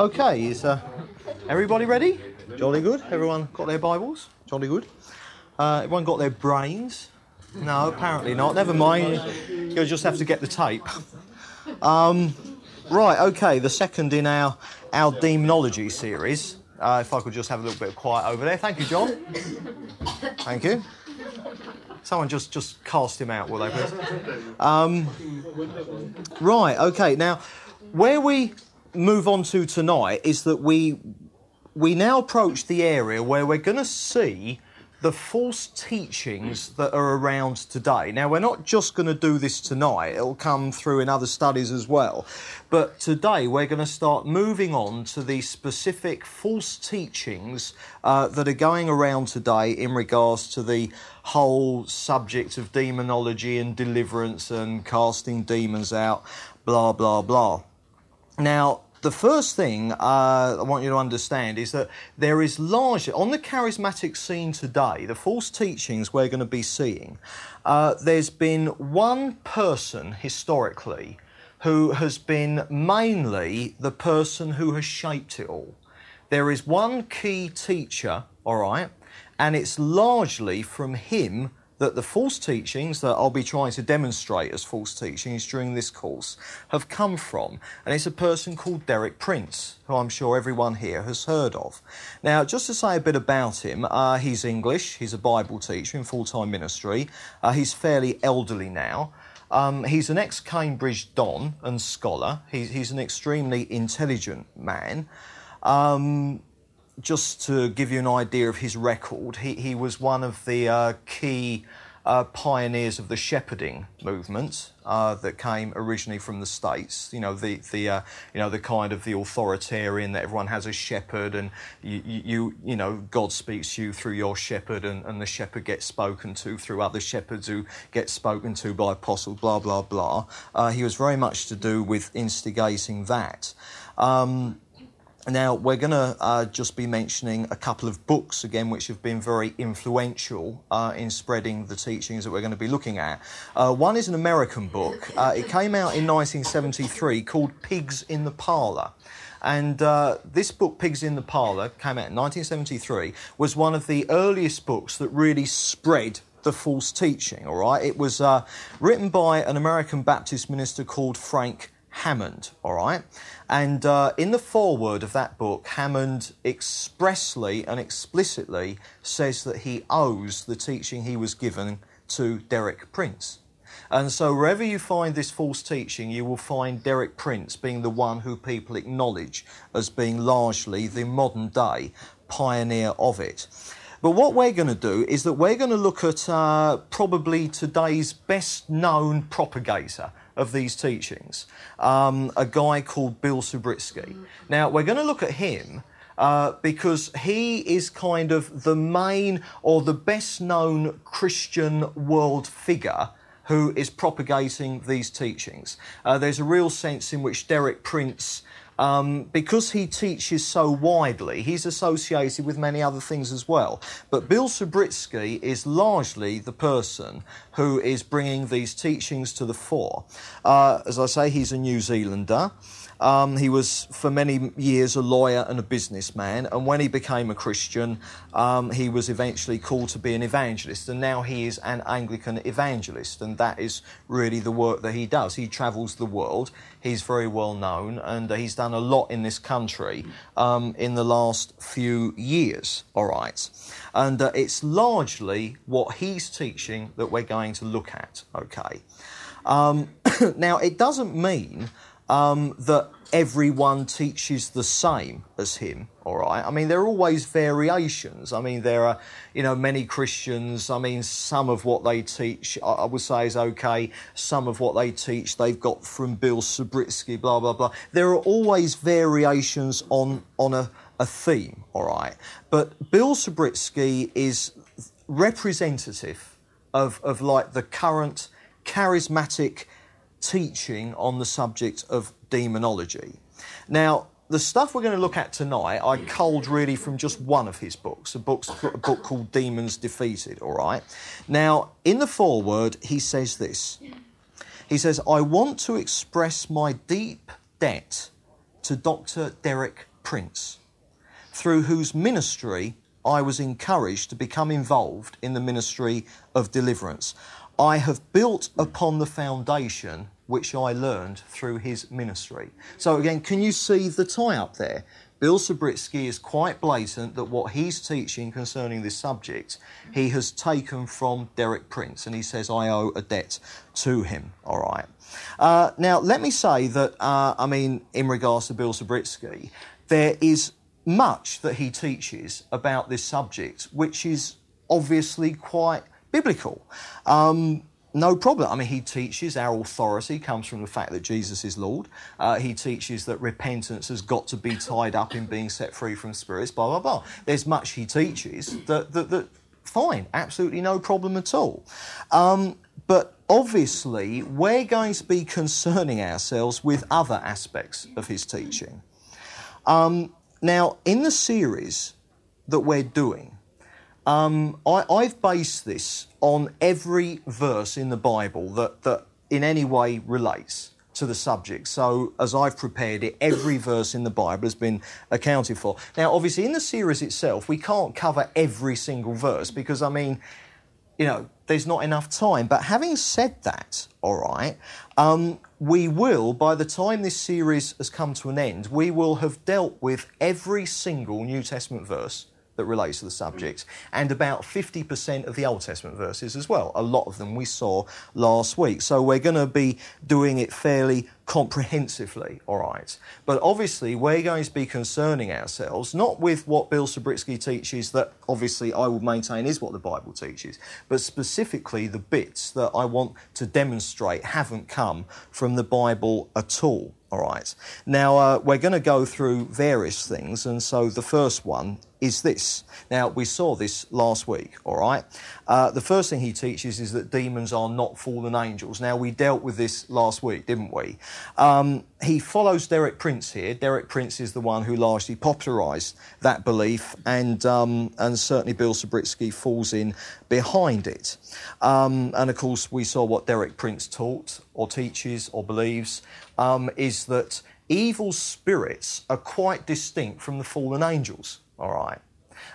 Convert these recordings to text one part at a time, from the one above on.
Okay, is uh, everybody ready? Jolly good. Everyone got their Bibles? Jolly good. Uh, everyone got their brains? No, apparently not. Never mind. You'll just have to get the tape. Um, right. Okay. The second in our our demonology series. Uh, if I could just have a little bit of quiet over there. Thank you, John. Thank you. Someone just just cast him out, will they please? Um, right. Okay. Now, where we move on to tonight is that we we now approach the area where we're going to see the false teachings that are around today. Now, we're not just going to do this tonight, it'll come through in other studies as well. But today, we're going to start moving on to the specific false teachings uh, that are going around today in regards to the whole subject of demonology and deliverance and casting demons out, blah, blah, blah. Now, the first thing uh, I want you to understand is that there is largely, on the charismatic scene today, the false teachings we're going to be seeing, uh, there's been one person historically who has been mainly the person who has shaped it all. There is one key teacher, all right, and it's largely from him that the false teachings that I'll be trying to demonstrate as false teachings during this course have come from. And it's a person called Derek Prince, who I'm sure everyone here has heard of. Now, just to say a bit about him, uh, he's English, he's a Bible teacher in full time ministry, uh, he's fairly elderly now. Um, he's an ex Cambridge Don and scholar. He's, he's an extremely intelligent man. Um, just to give you an idea of his record, he, he was one of the uh, key uh, pioneers of the shepherding movement uh, that came originally from the states. You know, the the uh, you know the kind of the authoritarian that everyone has a shepherd, and you you you know God speaks to you through your shepherd, and, and the shepherd gets spoken to through other shepherds who get spoken to by apostles. Blah blah blah. Uh, he was very much to do with instigating that. Um, now, we're going to uh, just be mentioning a couple of books again, which have been very influential uh, in spreading the teachings that we're going to be looking at. Uh, one is an American book. Uh, it came out in 1973 called Pigs in the Parlour. And uh, this book, Pigs in the Parlour, came out in 1973, was one of the earliest books that really spread the false teaching, all right? It was uh, written by an American Baptist minister called Frank Hammond, all right? And uh, in the foreword of that book, Hammond expressly and explicitly says that he owes the teaching he was given to Derek Prince. And so, wherever you find this false teaching, you will find Derek Prince being the one who people acknowledge as being largely the modern day pioneer of it. But what we're going to do is that we're going to look at uh, probably today's best known propagator of these teachings, um, a guy called Bill Subritzky. Now, we're going to look at him. Uh, because he is kind of the main or the best known Christian world figure who is propagating these teachings. Uh, there's a real sense in which Derek Prince um, because he teaches so widely, he's associated with many other things as well. But Bill Subritzky is largely the person who is bringing these teachings to the fore. Uh, as I say, he's a New Zealander. Um, he was for many years a lawyer and a businessman, and when he became a Christian, um, he was eventually called to be an evangelist, and now he is an Anglican evangelist, and that is really the work that he does. He travels the world, he's very well known, and uh, he's done a lot in this country um, in the last few years, all right. And uh, it's largely what he's teaching that we're going to look at, okay. Um, now, it doesn't mean um, that everyone teaches the same as him. All right. I mean, there are always variations. I mean, there are, you know, many Christians. I mean, some of what they teach, I would say, is okay. Some of what they teach, they've got from Bill Subritzky, blah blah blah. There are always variations on on a, a theme. All right. But Bill Subritzky is representative of of like the current charismatic teaching on the subject of demonology. Now, the stuff we're going to look at tonight, I culled really from just one of his books, a book, a book called Demons Defeated, all right? Now, in the foreword, he says this. He says, I want to express my deep debt to Dr. Derek Prince, through whose ministry I was encouraged to become involved in the ministry of deliverance. I have built upon the foundation which I learned through his ministry. So, again, can you see the tie up there? Bill Subritzky is quite blatant that what he's teaching concerning this subject, he has taken from Derek Prince, and he says, I owe a debt to him. All right. Uh, now, let me say that, uh, I mean, in regards to Bill Subritzky, there is much that he teaches about this subject, which is obviously quite biblical. Um, no problem. I mean, he teaches our authority comes from the fact that Jesus is Lord. Uh, he teaches that repentance has got to be tied up in being set free from spirits, blah, blah, blah. There's much he teaches that, that, that fine, absolutely no problem at all. Um, but obviously, we're going to be concerning ourselves with other aspects of his teaching. Um, now, in the series that we're doing, um, I, have based this on every verse in the Bible that, that in any way relates to the subject. So, as I've prepared it, every verse in the Bible has been accounted for. Now, obviously, in the series itself, we can't cover every single verse because, I mean, you know, there's not enough time. But having said that, all right, um, we will, by the time this series has come to an end, we will have dealt with every single New Testament verse that relates to the subject, and about 50% of the Old Testament verses as well. A lot of them we saw last week. So we're going to be doing it fairly comprehensively, all right? But obviously, we're going to be concerning ourselves not with what Bill Subritzky teaches, that obviously I would maintain is what the Bible teaches, but specifically the bits that I want to demonstrate haven't come from the Bible at all. All right. Now, uh, we're going to go through various things, and so the first one is this. Now, we saw this last week, all right? Uh, the first thing he teaches is that demons are not fallen angels. Now, we dealt with this last week, didn't we? Um, he follows Derek Prince here. Derek Prince is the one who largely popularised that belief, and, um, and certainly Bill Subritzky falls in behind it. Um, and of course, we saw what Derek Prince taught, or teaches, or believes um, is that evil spirits are quite distinct from the fallen angels. All right.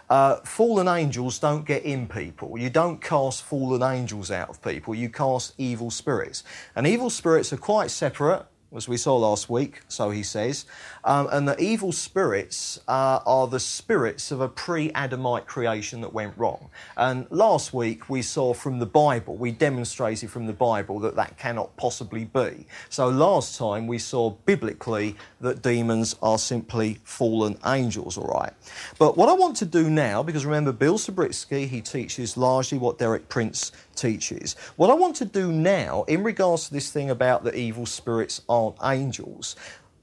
Uh, fallen angels don't get in people. You don't cast fallen angels out of people. You cast evil spirits. And evil spirits are quite separate as we saw last week, so he says. Um, and the evil spirits uh, are the spirits of a pre Adamite creation that went wrong. And last week we saw from the Bible, we demonstrated from the Bible that that cannot possibly be. So last time we saw biblically that demons are simply fallen angels, all right. But what I want to do now, because remember, Bill Subritzky, he teaches largely what Derek Prince teaches. What I want to do now, in regards to this thing about the evil spirits aren't angels,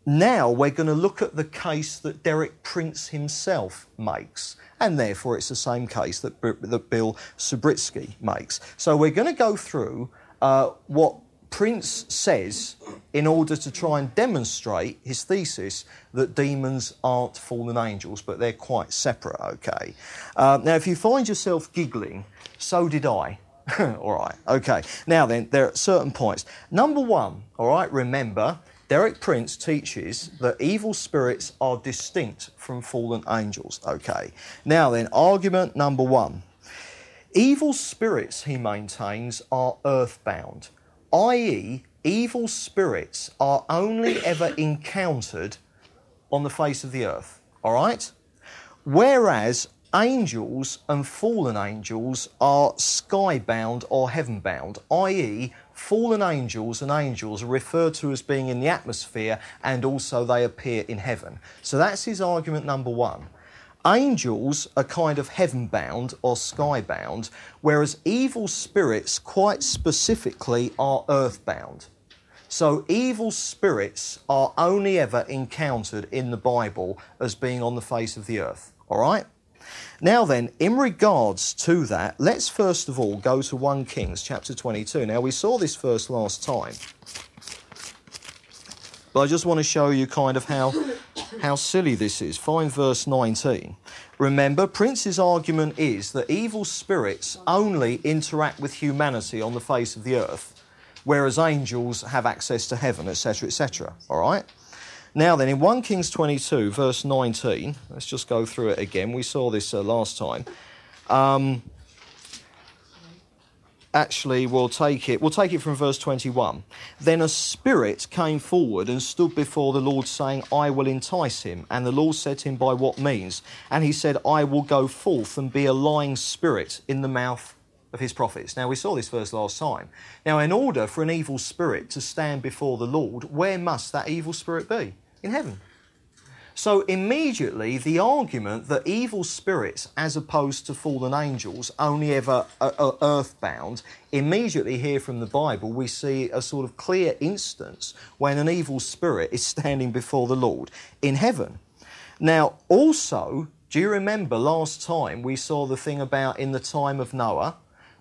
now we're going to look at the case that Derek Prince himself makes. And therefore, it's the same case that, that Bill Subritzky makes. So we're going to go through uh, what Prince says in order to try and demonstrate his thesis that demons aren't fallen angels, but they're quite separate, okay? Uh, now, if you find yourself giggling, so did I. all right, okay. Now then, there are certain points. Number one, all right, remember, Derek Prince teaches that evil spirits are distinct from fallen angels, okay. Now then, argument number one. Evil spirits, he maintains, are earthbound, i.e., evil spirits are only ever encountered on the face of the earth, all right? Whereas angels and fallen angels are skybound or heavenbound, i.e., fallen angels and angels are referred to as being in the atmosphere and also they appear in heaven. So that's his argument number one. Angels are kind of heaven-bound or sky-bound, whereas evil spirits, quite specifically, are earth-bound. So evil spirits are only ever encountered in the Bible as being on the face of the earth. All right? Now, then, in regards to that, let's first of all go to 1 Kings chapter 22. Now, we saw this verse last time, but I just want to show you kind of how, how silly this is. Find verse 19. Remember, Prince's argument is that evil spirits only interact with humanity on the face of the earth, whereas angels have access to heaven, etc., etc. All right? Now then, in 1 Kings 22, verse 19, let's just go through it again. We saw this uh, last time. Um, actually we'll take it we'll take it from verse 21 then a spirit came forward and stood before the lord saying i will entice him. And the lord said to him by what means? And he said i will go forth and be a lying spirit in the mouth of his prophets. Now we saw this verse last time. Now in order for an evil spirit to stand before the lord where must that evil spirit be in heaven so immediately, the argument that evil spirits, as opposed to fallen angels, only ever are uh, uh, earthbound, immediately here from the Bible, we see a sort of clear instance when an evil spirit is standing before the Lord in heaven. Now, also, do you remember last time we saw the thing about in the time of Noah?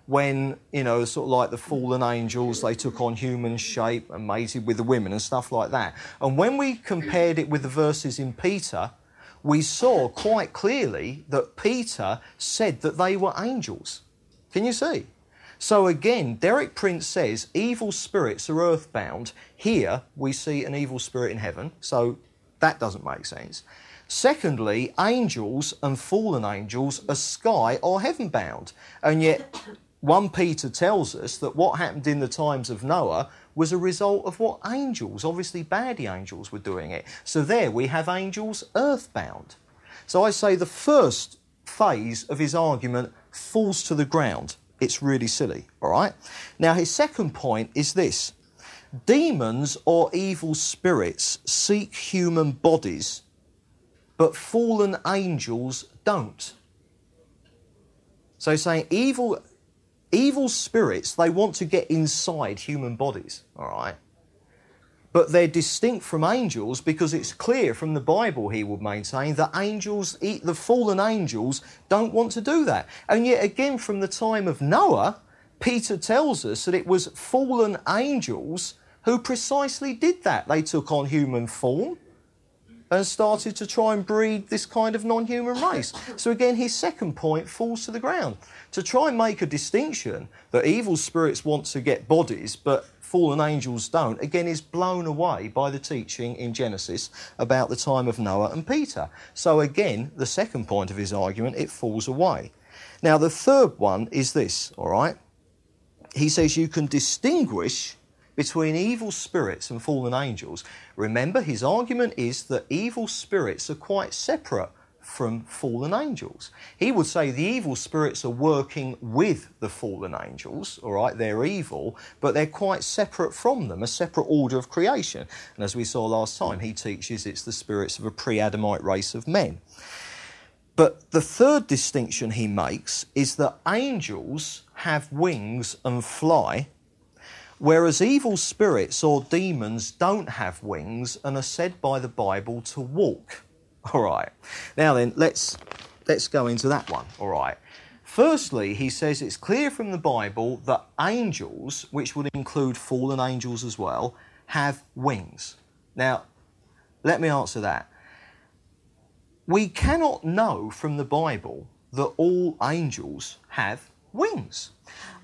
When, you know, sort of like the fallen angels, they took on human shape and mated with the women and stuff like that. And when we compared it with the verses in Peter, we saw quite clearly that Peter said that they were angels. Can you see? So again, Derek Prince says evil spirits are earthbound. Here we see an evil spirit in heaven, so that doesn't make sense. Secondly, angels and fallen angels are sky or heaven bound. And yet 1 Peter tells us that what happened in the times of Noah was a result of what angels, obviously baddie angels, were doing it. So there we have angels earthbound. So I say the first phase of his argument falls to the ground. It's really silly, all right? Now, his second point is this demons or evil spirits seek human bodies, but fallen angels don't. So saying evil Evil spirits, they want to get inside human bodies, all right? But they're distinct from angels because it's clear from the Bible, he would maintain, that angels, eat the fallen angels, don't want to do that. And yet again, from the time of Noah, Peter tells us that it was fallen angels who precisely did that. They took on human form and started to try and breed this kind of non human race. So, again, his second point falls to the ground. To try and make a distinction that evil spirits want to get bodies, but fallen angels don't, again, is blown away by the teaching in Genesis about the time of Noah and Peter. So, again, the second point of his argument, it falls away. Now, the third one is this, all right? He says you can distinguish between evil spirits and fallen angels. Remember, his argument is that evil spirits are quite separate from fallen angels. He would say the evil spirits are working with the fallen angels, all right, they're evil, but they're quite separate from them, a separate order of creation. And as we saw last time, he teaches it's the spirits of a pre Adamite race of men. But the third distinction he makes is that angels have wings and fly, Whereas evil spirits or demons don't have wings and are said by the Bible to walk. All right. Now then, let's let's go into that one. All right. Firstly, he says it's clear from the Bible that angels, which would include fallen angels as well, have wings. Now, let me answer that. We cannot know from the Bible that all angels have wings.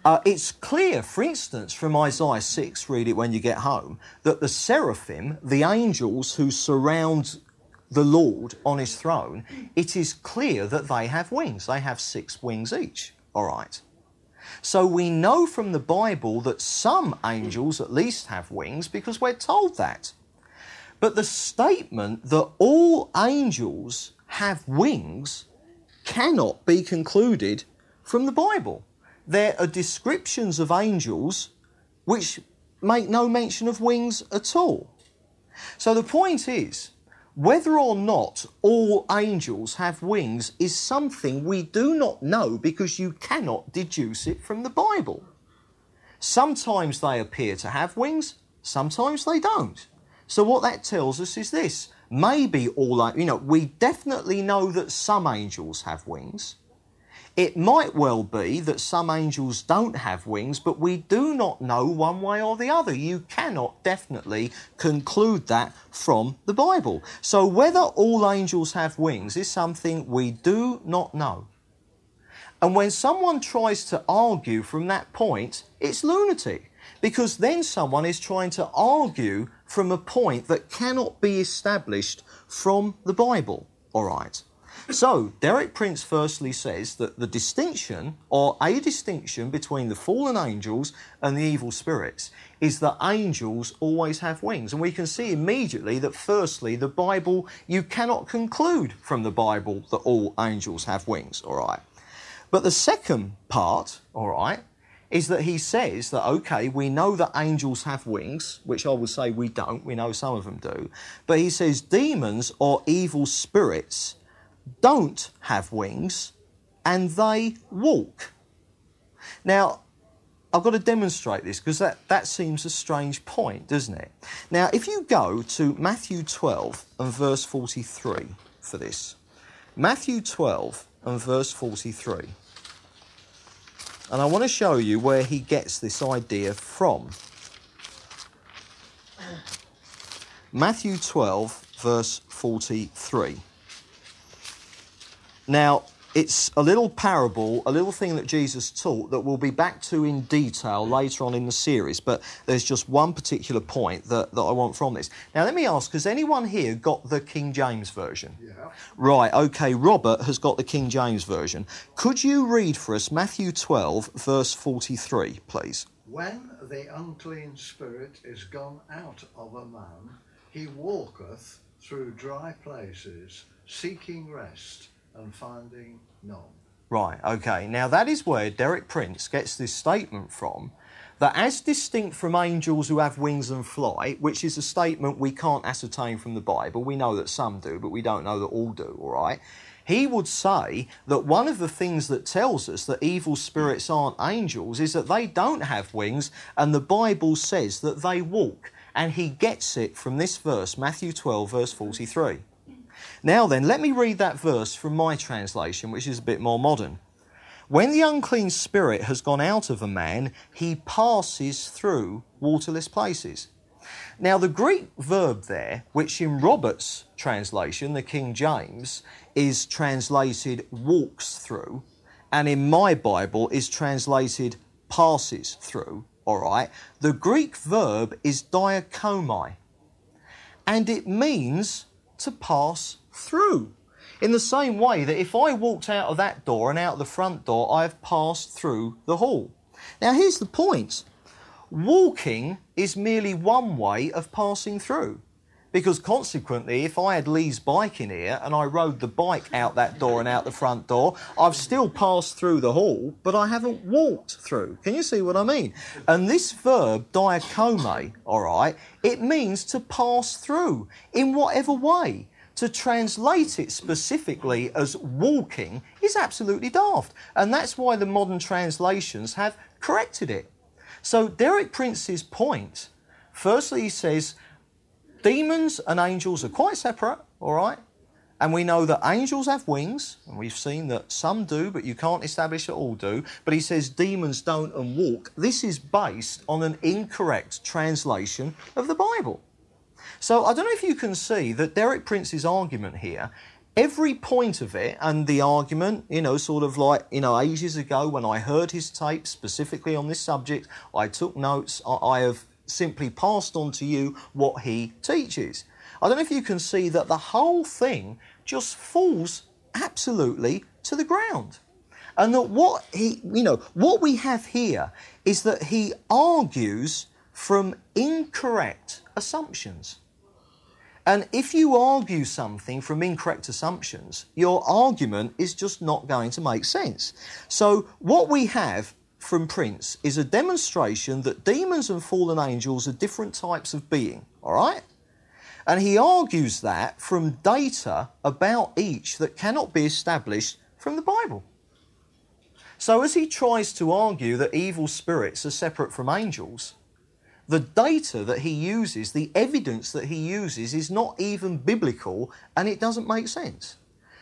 Uh, it's clear, for instance, from Isaiah 6, read it when you get home, that the seraphim, the angels who surround the Lord on his throne, it is clear that they have wings. They have six wings each. All right. So we know from the Bible that some angels at least have wings because we're told that. But the statement that all angels have wings cannot be concluded from the Bible there are descriptions of angels which make no mention of wings at all. So the point is, whether or not all angels have wings is something we do not know because you cannot deduce it from the Bible. Sometimes they appear to have wings, sometimes they don't. So what that tells us is this maybe all, you know, we definitely know that some angels have wings. It might well be that some angels don't have wings, but we do not know one way or the other. You cannot definitely conclude that from the Bible. So, whether all angels have wings is something we do not know. And when someone tries to argue from that point, it's lunatic because then someone is trying to argue from a point that cannot be established from the Bible. All right. So, Derek Prince firstly says that the distinction, or a distinction between the fallen angels and the evil spirits, is that angels always have wings. And we can see immediately that, firstly, the Bible, you cannot conclude from the Bible that all angels have wings, all right? But the second part, all right, is that he says that, okay, we know that angels have wings, which I would say we don't, we know some of them do. But he says demons or evil spirits don't have wings and they walk. Now, I've got to demonstrate this because that, that seems a strange point, doesn't it? Now, if you go to Matthew 12 and verse 43 for this, Matthew 12 and verse 43. And I want to show you where he gets this idea from. Matthew 12, verse 43. Now, it's a little parable, a little thing that Jesus taught that we'll be back to in detail later on in the series, but there's just one particular point that, that I want from this. Now, let me ask has anyone here got the King James Version? Yeah. Right, okay, Robert has got the King James Version. Could you read for us Matthew 12, verse 43, please? When the unclean spirit is gone out of a man, he walketh through dry places, seeking rest and finding none. Right, okay. Now that is where Derek Prince gets this statement from that as distinct from angels who have wings and fly, which is a statement we can't ascertain from the Bible, we know that some do, but we don't know that all do, all right? He would say that one of the things that tells us that evil spirits aren't angels is that they don't have wings, and the Bible says that they walk. And he gets it from this verse, Matthew 12, verse 43. Now then, let me read that verse from my translation, which is a bit more modern. When the unclean spirit has gone out of a man, he passes through waterless places. Now, the Greek verb there, which in Robert's translation, the King James, is translated walks through, and in my Bible is translated passes through, all right? The Greek verb is dierchomai, and it means to pass through. In the same way that if I walked out of that door and out the front door, I have passed through the hall. Now, here's the point walking is merely one way of passing through. Because consequently, if I had Lee's bike in here and I rode the bike out that door and out the front door, I've still passed through the hall, but I haven't walked through. Can you see what I mean? And this verb, diakome, all right, it means to pass through in whatever way to translate it specifically as walking is absolutely daft. And that's why the modern translations have corrected it. So, Derek Prince's point firstly, he says demons and angels are quite separate, all right? And we know that angels have wings, and we've seen that some do, but you can't establish that all do. But he says demons don't and walk. This is based on an incorrect translation of the Bible. So I don't know if you can see that Derek Prince's argument here, every point of it and the argument, you know, sort of like, you know, ages ago when I heard his tape specifically on this subject, I took notes, I have simply passed on to you what he teaches. I don't know if you can see that the whole thing just falls absolutely to the ground. And that what he, you know, what we have here is that he argues from incorrect assumptions. And if you argue something from incorrect assumptions, your argument is just not going to make sense. So, what we have from Prince is a demonstration that demons and fallen angels are different types of being, all right? And he argues that from data about each that cannot be established from the Bible. So, as he tries to argue that evil spirits are separate from angels, the data that he uses, the evidence that he uses, is not even biblical and it doesn't make sense.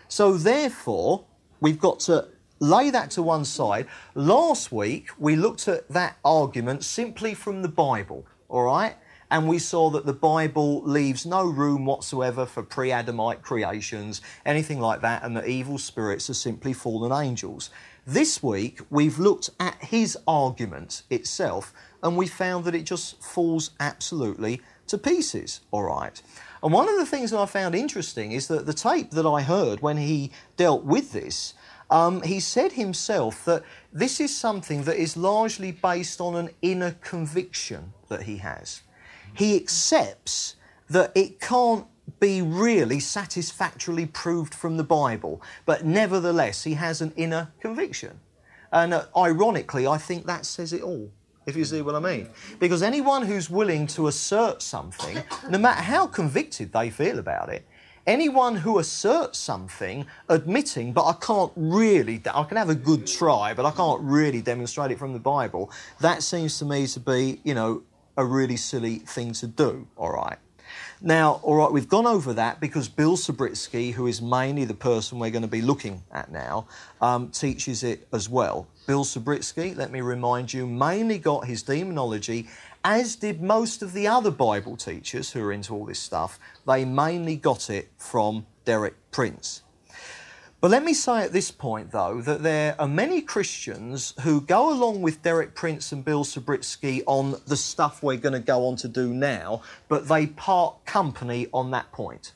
So, therefore, we've got to lay that to one side. Last week, we looked at that argument simply from the Bible, all right? And we saw that the Bible leaves no room whatsoever for pre Adamite creations, anything like that, and that evil spirits are simply fallen angels. This week, we've looked at his argument itself and we found that it just falls absolutely to pieces, all right? And one of the things that I found interesting is that the tape that I heard when he dealt with this, um, he said himself that this is something that is largely based on an inner conviction that he has. He accepts that it can't be really satisfactorily proved from the Bible, but nevertheless, he has an inner conviction. And uh, ironically, I think that says it all, if you see what I mean. Because anyone who's willing to assert something, no matter how convicted they feel about it, anyone who asserts something admitting, but I can't really, I can have a good try, but I can't really demonstrate it from the Bible, that seems to me to be, you know, a really silly thing to do, all right? Now, all right, we've gone over that because Bill Subritzky, who is mainly the person we're going to be looking at now, um, teaches it as well. Bill Subritzky, let me remind you, mainly got his demonology, as did most of the other Bible teachers who are into all this stuff. They mainly got it from Derek Prince. But let me say at this point, though, that there are many Christians who go along with Derek Prince and Bill Subritzky on the stuff we're going to go on to do now, but they part company on that point.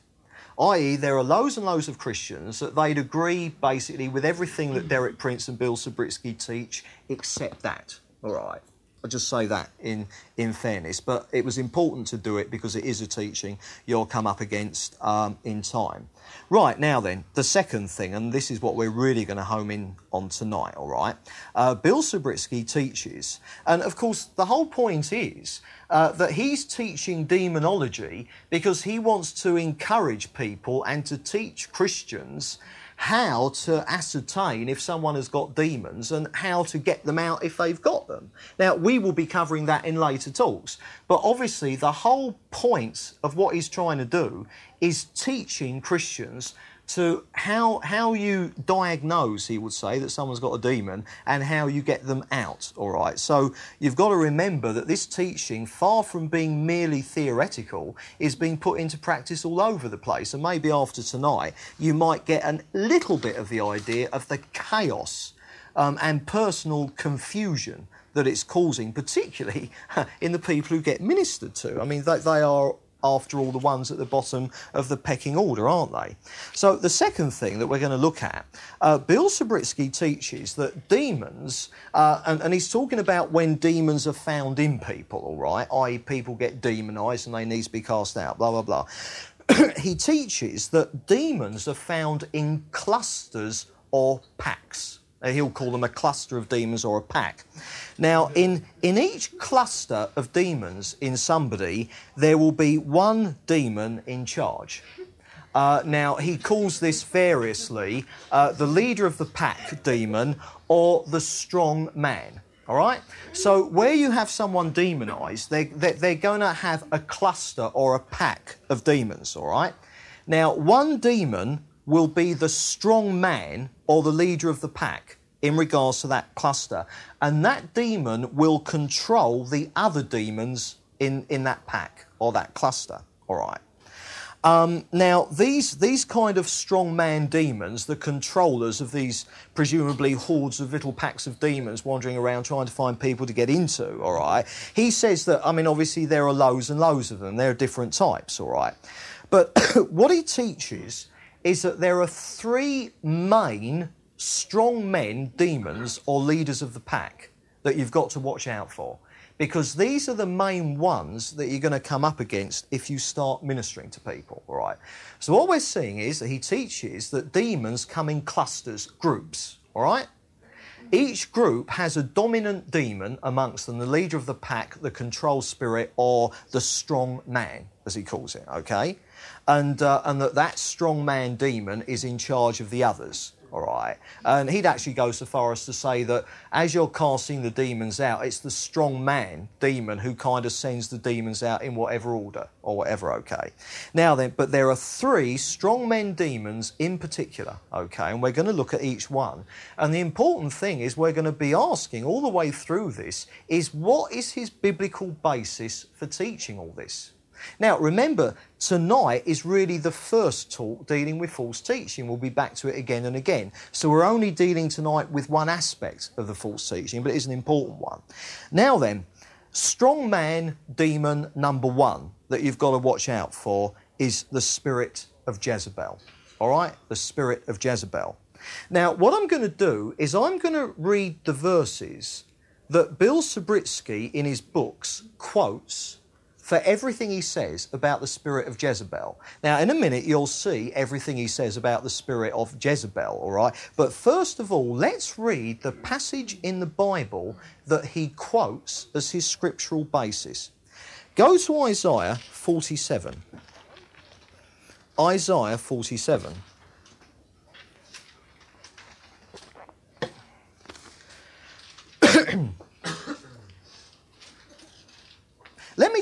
I.e., there are loads and loads of Christians that they'd agree basically with everything that Derek Prince and Bill Subritzky teach, except that. All right. I'll just say that in, in fairness, but it was important to do it because it is a teaching you'll come up against um, in time. Right, now then, the second thing, and this is what we're really going to home in on tonight, all right? Uh, Bill Subritzky teaches, and of course, the whole point is uh, that he's teaching demonology because he wants to encourage people and to teach Christians how to ascertain if someone has got demons and how to get them out if they've got them. Now, we will be covering that in later talks, but obviously, the whole point of what he's trying to do is teaching Christians to how how you diagnose, he would say, that someone's got a demon and how you get them out. All right. So you've got to remember that this teaching, far from being merely theoretical, is being put into practice all over the place. And maybe after tonight, you might get a little bit of the idea of the chaos um, and personal confusion that it's causing, particularly in the people who get ministered to. I mean, they, they are after all, the ones at the bottom of the pecking order, aren't they? So, the second thing that we're going to look at, uh, Bill Subritzky teaches that demons, uh, and, and, he's talking about when demons are found in people, all right, i.e., people get demonized and they need to be cast out, blah, blah, blah. he teaches that demons are found in clusters or packs. He'll call them a cluster of demons or a pack. Now, in, in each cluster of demons in somebody, there will be one demon in charge. Uh, now, he calls this variously uh, the leader of the pack demon or the strong man. All right? So, where you have someone demonized, they, they, they're going to have a cluster or a pack of demons. All right? Now, one demon will be the strong man or the leader of the pack in regards to that cluster. And that demon will control the other demons in, in that pack or that cluster. All right. Um, now, these, these kind of strongman demons, the controllers of these presumably hordes of little packs of demons wandering around trying to find people to get into, all right, he says that, I mean, obviously there are loads and loads of them. There are different types, all right. But what he teaches is that there are three main strong men, demons, or leaders of the pack that you've got to watch out for. Because these are the main ones that you're going to come up against if you start ministering to people, all right? So, what we're seeing is that he teaches that demons come in clusters, groups, all right? Each group has a dominant demon amongst them, the leader of the pack, the control spirit, or the strong man, as he calls it, okay? And, uh, and that that strong man demon is in charge of the others all right? And he'd actually go so far as to say that as you're casting the demons out, it's the strong man demon who kind of sends the demons out in whatever order or whatever, okay? Now then, but there are three strong men demons in particular, okay? And we're going to look at each one. And the important thing is we're going to be asking all the way through this is what is his biblical basis for teaching all this? Now, remember, tonight is really the first talk dealing with false teaching. We'll be back to it again and again. So we're only dealing tonight with one aspect of the false teaching, but it is an important one. Now then, strong man demon number one that you've got to watch out for is the spirit of Jezebel. All right? The spirit of Jezebel. Now, what I'm going to do is I'm going to read the verses that Bill Subritzky in his books quotes for everything he says about the spirit of Jezebel. Now, in a minute, you'll see everything he says about the spirit of Jezebel, all right? But first of all, let's read the passage in the Bible that he quotes as his scriptural basis. Go to Isaiah 47. Isaiah 47.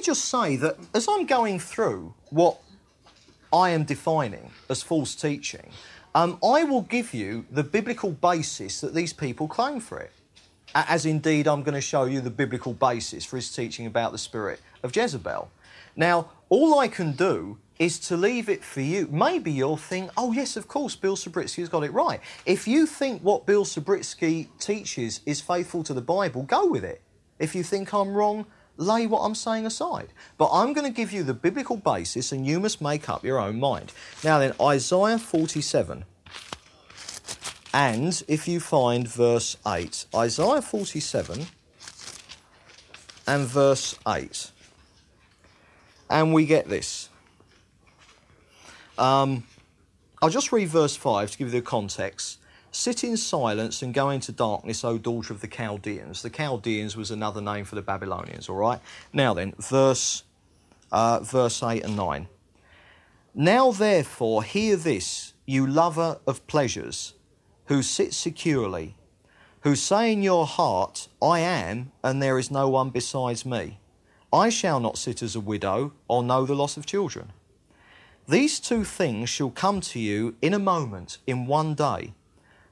Just say that as I'm going through what I am defining as false teaching, um, I will give you the biblical basis that these people claim for it. As indeed, I'm going to show you the biblical basis for his teaching about the spirit of Jezebel. Now, all I can do is to leave it for you. Maybe you'll think, oh, yes, of course, Bill Subritzky has got it right. If you think what Bill Subritzky teaches is faithful to the Bible, go with it. If you think I'm wrong, lay what I'm saying aside. But I'm going to give you the biblical basis and you must make up your own mind. Now then, Isaiah 47. And if you find verse 8, Isaiah 47 and verse 8. And we get this. Um, I'll just read verse 5 to give you the context. Sit in silence and go into darkness, O daughter of the Chaldeans. The Chaldeans was another name for the Babylonians, all right? Now then, verse, uh, verse 8 and 9. Now therefore, hear this, you lover of pleasures, who sit securely, who say in your heart, I am, and there is no one besides me. I shall not sit as a widow or know the loss of children. These two things shall come to you in a moment, in one day.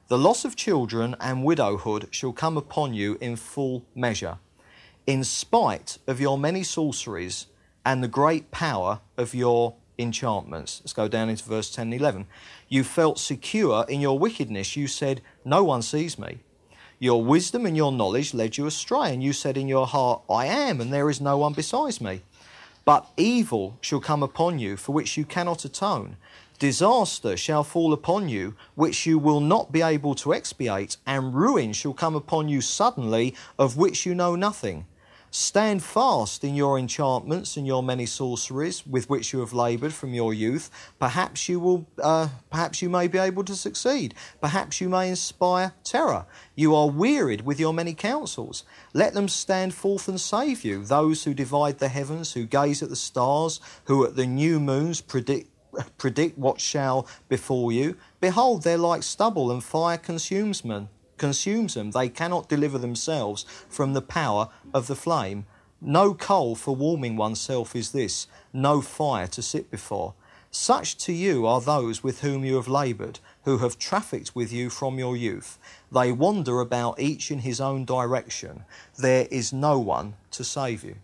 The loss of children and widowhood shall come upon you in full measure, in spite of your many sorceries and the great power of your enchantments. Let's go down into verse 10 and 11. You felt secure in your wickedness. You said, No one sees me. Your wisdom and your knowledge led you astray, and you said in your heart, I am, and there is no one besides me. But evil shall come upon you, for which you cannot atone. Disaster shall fall upon you, which you will not be able to expiate, and ruin shall come upon you suddenly, of which you know nothing. Stand fast in your enchantments and your many sorceries with which you have laboured from your youth. Perhaps you will, uh, perhaps you may be able to succeed. Perhaps you may inspire terror. You are wearied with your many counsels. Let them stand forth and save you. Those who divide the heavens, who gaze at the stars, who at the new moons predict predict what shall befall you. Behold, they're like stubble, and fire consumes them consumes them. They cannot deliver themselves from the power of the flame. No coal for warming oneself is this, no fire to sit before. Such to you are those with whom you have laboured, who have trafficked with you from your youth. They wander about each in his own direction. There is no one to save you.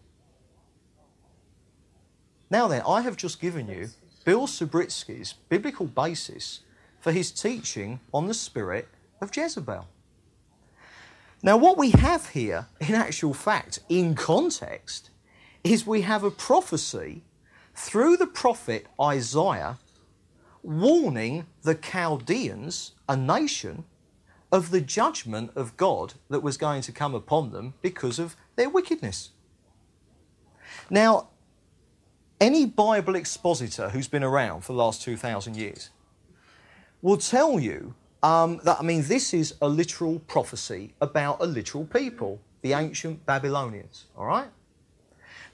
Now then, I have just given you Bill Subritzky's biblical basis for his teaching on the spirit of Jezebel. Now, what we have here, in actual fact, in context, is we have a prophecy through the prophet Isaiah warning the Chaldeans, a nation, of the judgment of God that was going to come upon them because of their wickedness. Now, any Bible expositor who's been around for the last 2,000 years will tell you um, that, I mean, this is a literal prophecy about a literal people, the ancient Babylonians, all right?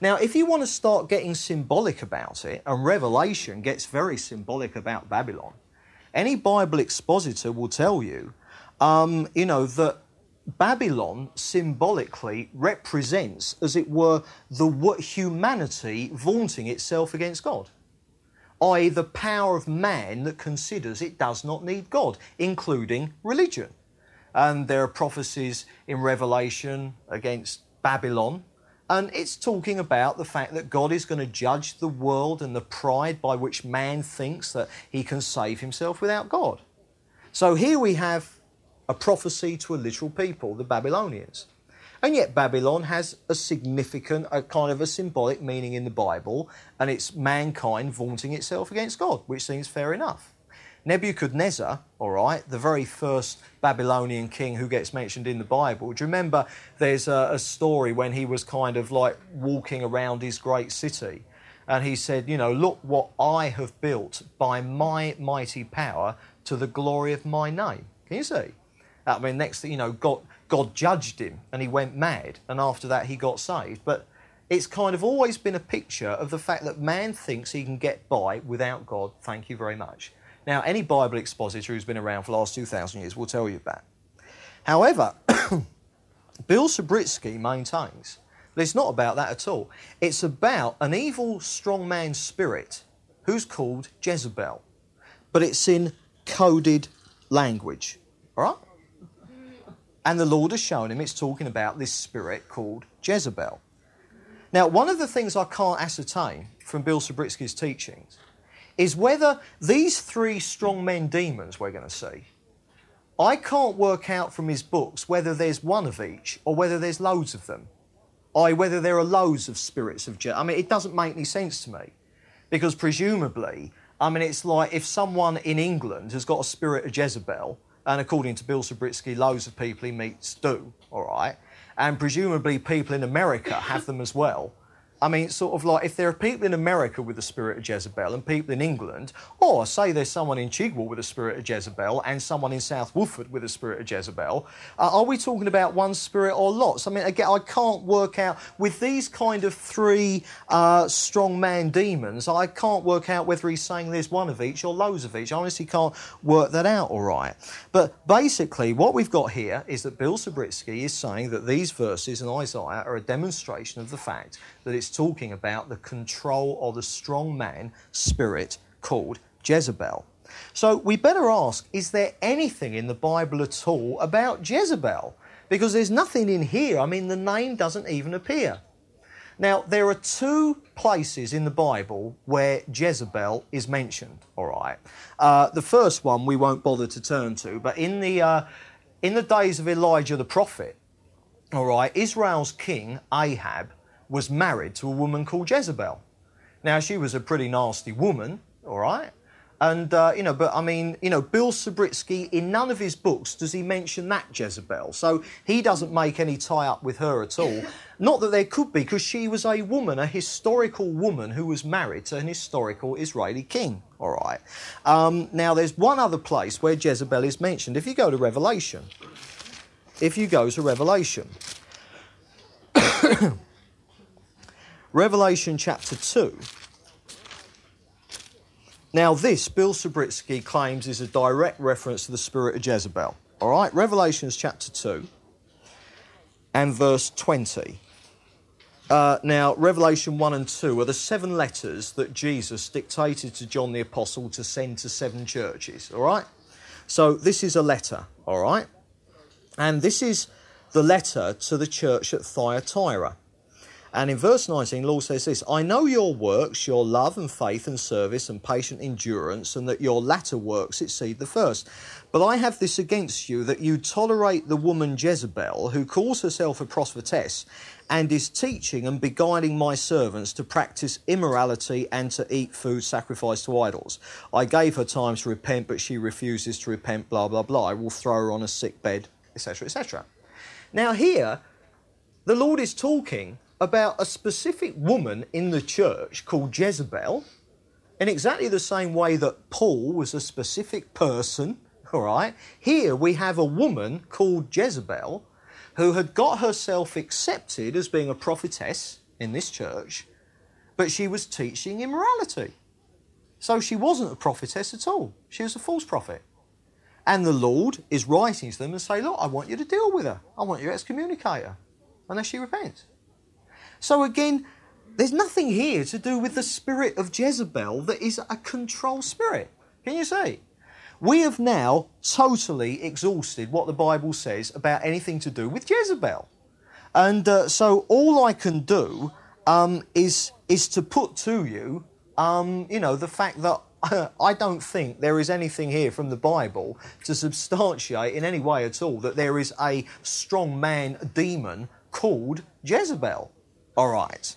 Now, if you want to start getting symbolic about it, and Revelation gets very symbolic about Babylon, any Bible expositor will tell you, um, you know, that Babylon symbolically represents, as it were, the humanity vaunting itself against God i.e., the power of man that considers it does not need God, including religion. And there are prophecies in Revelation against Babylon, and it's talking about the fact that God is going to judge the world and the pride by which man thinks that he can save himself without God. So here we have a prophecy to a literal people, the Babylonians. And yet, Babylon has a significant, a kind of a symbolic meaning in the Bible, and it's mankind vaunting itself against God, which seems fair enough. Nebuchadnezzar, all right, the very first Babylonian king who gets mentioned in the Bible. Do you remember there's a, a story when he was kind of like walking around his great city? And he said, You know, look what I have built by my mighty power to the glory of my name. Can you see? I mean, next you know, God, God judged him and he went mad, and after that, he got saved. But it's kind of always been a picture of the fact that man thinks he can get by without God. Thank you very much. Now, any Bible expositor who's been around for the last 2,000 years will tell you that. However, Bill Subritzky maintains that it's not about that at all. It's about an evil strongman spirit who's called Jezebel, but it's in coded language. All right? And the Lord has shown him it's talking about this spirit called Jezebel. Now, one of the things I can't ascertain from Bill Subritzky's teachings is whether these three strong men demons we're going to see, I can't work out from his books whether there's one of each or whether there's loads of them. I whether there are loads of spirits of Jezebel. I mean, it doesn't make any sense to me because presumably, I mean, it's like if someone in England has got a spirit of Jezebel, and according to Bill Subritzky, loads of people he meets do, all right, and presumably people in America have them as well. I mean, sort of like if there are people in America with the spirit of Jezebel and people in England, or say there's someone in Chigwell with the spirit of Jezebel and someone in South Woodford with the spirit of Jezebel, uh, are we talking about one spirit or lots? I mean, again, I can't work out with these kind of three uh, strong man demons. I can't work out whether he's saying there's one of each or loads of each. I honestly can't work that out. All right, but basically, what we've got here is that Bill Subritzky is saying that these verses in Isaiah are a demonstration of the fact that it's talking about the control of the strong man spirit called Jezebel. So we better ask is there anything in the Bible at all about Jezebel? Because there's nothing in here. I mean, the name doesn't even appear. Now, there are two places in the Bible where Jezebel is mentioned, all right? Uh, the first one we won't bother to turn to, but in the, uh, in the days of Elijah the prophet, all right, Israel's king, Ahab, was married to a woman called Jezebel. Now, she was a pretty nasty woman, all right? And, uh, you know, but I mean, you know, Bill Subritzky, in none of his books does he mention that Jezebel. So he doesn't make any tie up with her at all. Not that there could be, because she was a woman, a historical woman who was married to an historical Israeli king, all right? Um, now, there's one other place where Jezebel is mentioned. If you go to Revelation, if you go to Revelation, Revelation chapter 2. Now, this, Bill Subritzky claims, is a direct reference to the spirit of Jezebel. All right, Revelations chapter 2 and verse 20. Uh, now, Revelation 1 and 2 are the seven letters that Jesus dictated to John the Apostle to send to seven churches. All right? So, this is a letter. All right? And this is the letter to the church at Thyatira. And in verse 19, the Lord says this I know your works, your love and faith and service and patient endurance, and that your latter works exceed the first. But I have this against you that you tolerate the woman Jezebel, who calls herself a prophetess, and is teaching and beguiling my servants to practice immorality and to eat food sacrificed to idols. I gave her time to repent, but she refuses to repent, blah, blah, blah. I will throw her on a sick bed, etc., etc. Now, here, the Lord is talking about a specific woman in the church called Jezebel, in exactly the same way that Paul was a specific person, all right? Here we have a woman called Jezebel who had got herself accepted as being a prophetess in this church, but she was teaching immorality. So she wasn't a prophetess at all. She was a false prophet. And the Lord is writing to them and say, Look, I want you to deal with her. I want you to excommunicate her unless she repents. So again, there's nothing here to do with the spirit of Jezebel that is a control spirit. Can you see? We have now totally exhausted what the Bible says about anything to do with Jezebel. And uh, so all I can do um, is, is to put to you, um, you know, the fact that I don't think there is anything here from the Bible to substantiate in any way at all that there is a strong man demon called Jezebel. All right.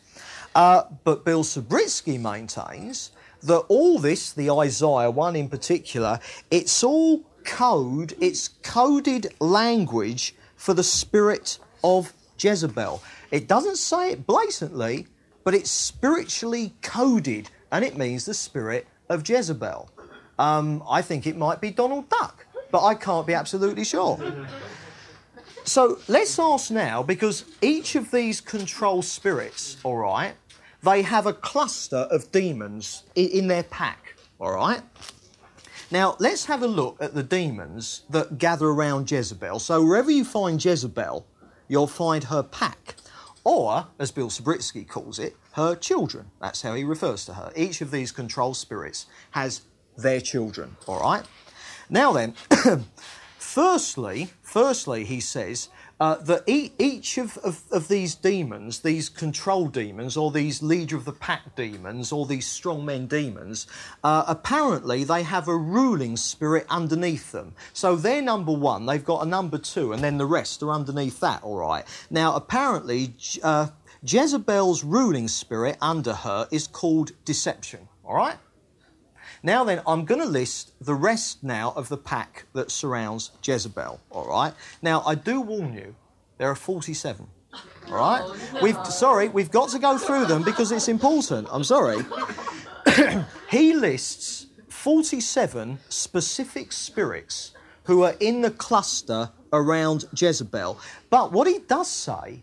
Uh, but Bill Subritzky maintains that all this, the Isaiah one in particular, it's all code, it's coded language for the spirit of Jezebel. It doesn't say it blatantly, but it's spiritually coded, and it means the spirit of Jezebel. Um, I think it might be Donald Duck, but I can't be absolutely sure. So let's ask now, because each of these control spirits, all right, they have a cluster of demons in their pack, all right? Now, let's have a look at the demons that gather around Jezebel. So, wherever you find Jezebel, you'll find her pack, or, as Bill Subritzky calls it, her children. That's how he refers to her. Each of these control spirits has their children, all right? Now then, firstly, firstly, he says uh, that each of, of, of, these demons, these control demons, or these leader of the pack demons, or these strong men demons, uh, apparently they have a ruling spirit underneath them. So they're number one, they've got a number two, and then the rest are underneath that, all right? Now, apparently, uh, Jezebel's ruling spirit under her is called deception, all right? Now then, I'm going to list the rest now of the pack that surrounds Jezebel, all right? Now, I do warn you, there are 47. All right? Oh, no. We've sorry, we've got to go through them because it's important. I'm sorry. he lists 47 specific spirits who are in the cluster around Jezebel. But what he does say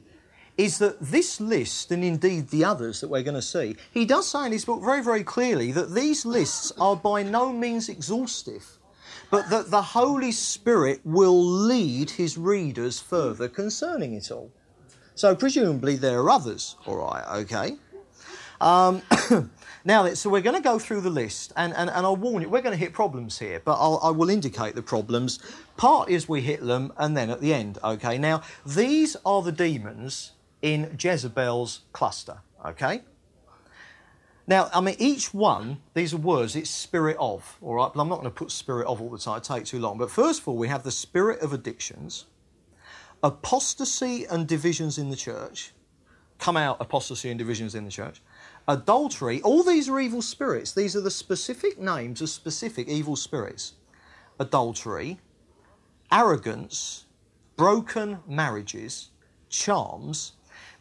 is that this list, and indeed the others that we're going to see, he does say in his book very, very clearly that these lists are by no means exhaustive, but that the Holy Spirit will lead his readers further concerning it all. So, presumably, there are others, all right, okay? Um, now, so we're going to go through the list, and, and, and I'll warn you, we're going to hit problems here, but I'll, I will indicate the problems partly as we hit them and then at the end, okay? Now, these are the demons in Jezebel's cluster. Okay? Now, I mean, each one, these are words, it's spirit of, all right? But I'm not going to put spirit of all the time, it take too long. But first of all, we have the spirit of addictions, apostasy and divisions in the church, come out apostasy and divisions in the church, adultery, all these are evil spirits. These are the specific names of specific evil spirits. Adultery, arrogance, broken marriages, charms,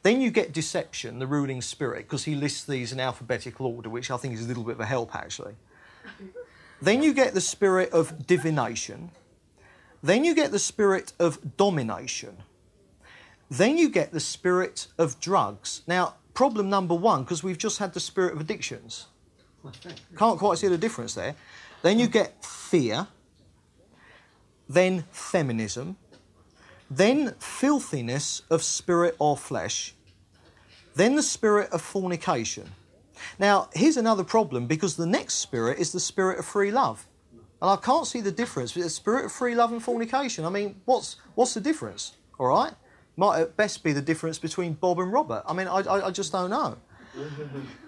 then you get deception, the ruling spirit, because he lists these in alphabetical order, which I think is a little bit of a help actually. then you get the spirit of divination. Then you get the spirit of domination. Then you get the spirit of drugs. Now, problem number one, because we've just had the spirit of addictions. Can't quite see the difference there. Then you get fear. Then feminism then filthiness of spirit or flesh, then the spirit of fornication. Now, here's another problem because the next spirit is the spirit of free love. And I can't see the difference between the spirit of free love and fornication. I mean, what's, what's the difference? All right? Might at best be the difference between Bob and Robert. I mean, I, I, I just don't know.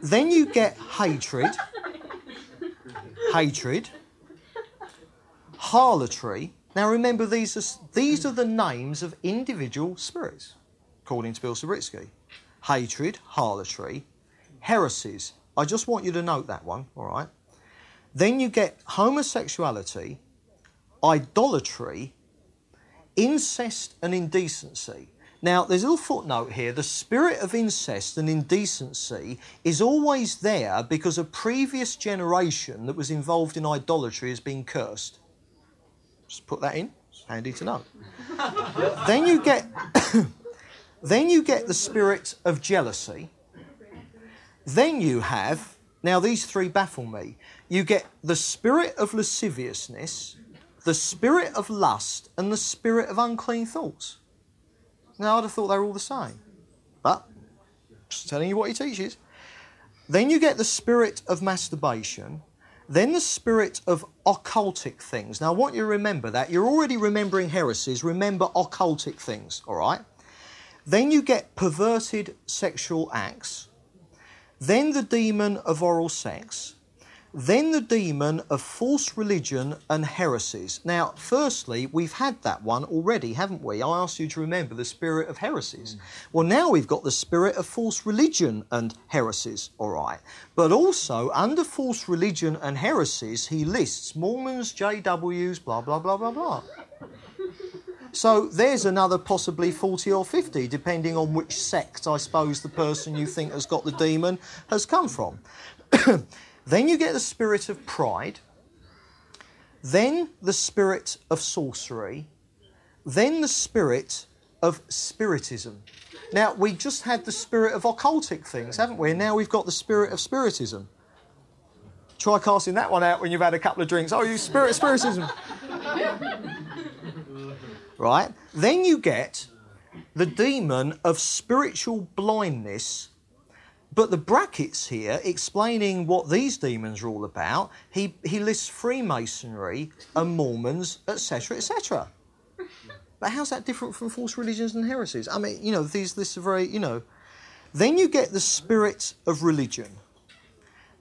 then you get hatred, hatred, harlotry, now remember, these are, these are the names of individual spirits, according to Bill Subritzky. Hatred, harlotry, heresies. I just want you to note that one, all right? Then you get homosexuality, idolatry, incest, and indecency. Now, there's a little footnote here. The spirit of incest and indecency is always there because a previous generation that was involved in idolatry has been cursed. Just put that in. It's handy to know. then you get then you get the spirit of jealousy. Then you have now these three baffle me. You get the spirit of lasciviousness, the spirit of lust, and the spirit of unclean thoughts. Now I'd have thought they were all the same. But just telling you what he teaches. Then you get the spirit of masturbation, then the spirit of occultic things. Now, I want you to remember that. You're already remembering heresies. Remember occultic things, all right? Then you get perverted sexual acts. Then the demon of oral sex. Then the demon of false religion and heresies. Now, firstly, we've had that one already, haven't we? I asked you to remember the spirit of heresies. Hmm. Well, now we've got the spirit of false religion and heresies, all right. But also, under false religion and heresies, he lists Mormons, JWs, blah, blah, blah, blah, blah. So there's another possibly 40 or 50, depending on which sect I suppose the person you think has got the demon has come from. then you get the spirit of pride, then the spirit of sorcery, then the spirit of spiritism. Now, we just had the spirit of occultic things, haven't we? And now we've got the spirit of spiritism. Try casting that one out when you've had a couple of drinks. Oh, you spirit spiritism right? Then you get the demon of spiritual blindness. But the brackets here explaining what these demons are all about, he, he lists Freemasonry and Mormons, etc., etc. But how's that different from false religions and heresies? I mean, you know, these this are very, you know. Then you get the spirit of religion.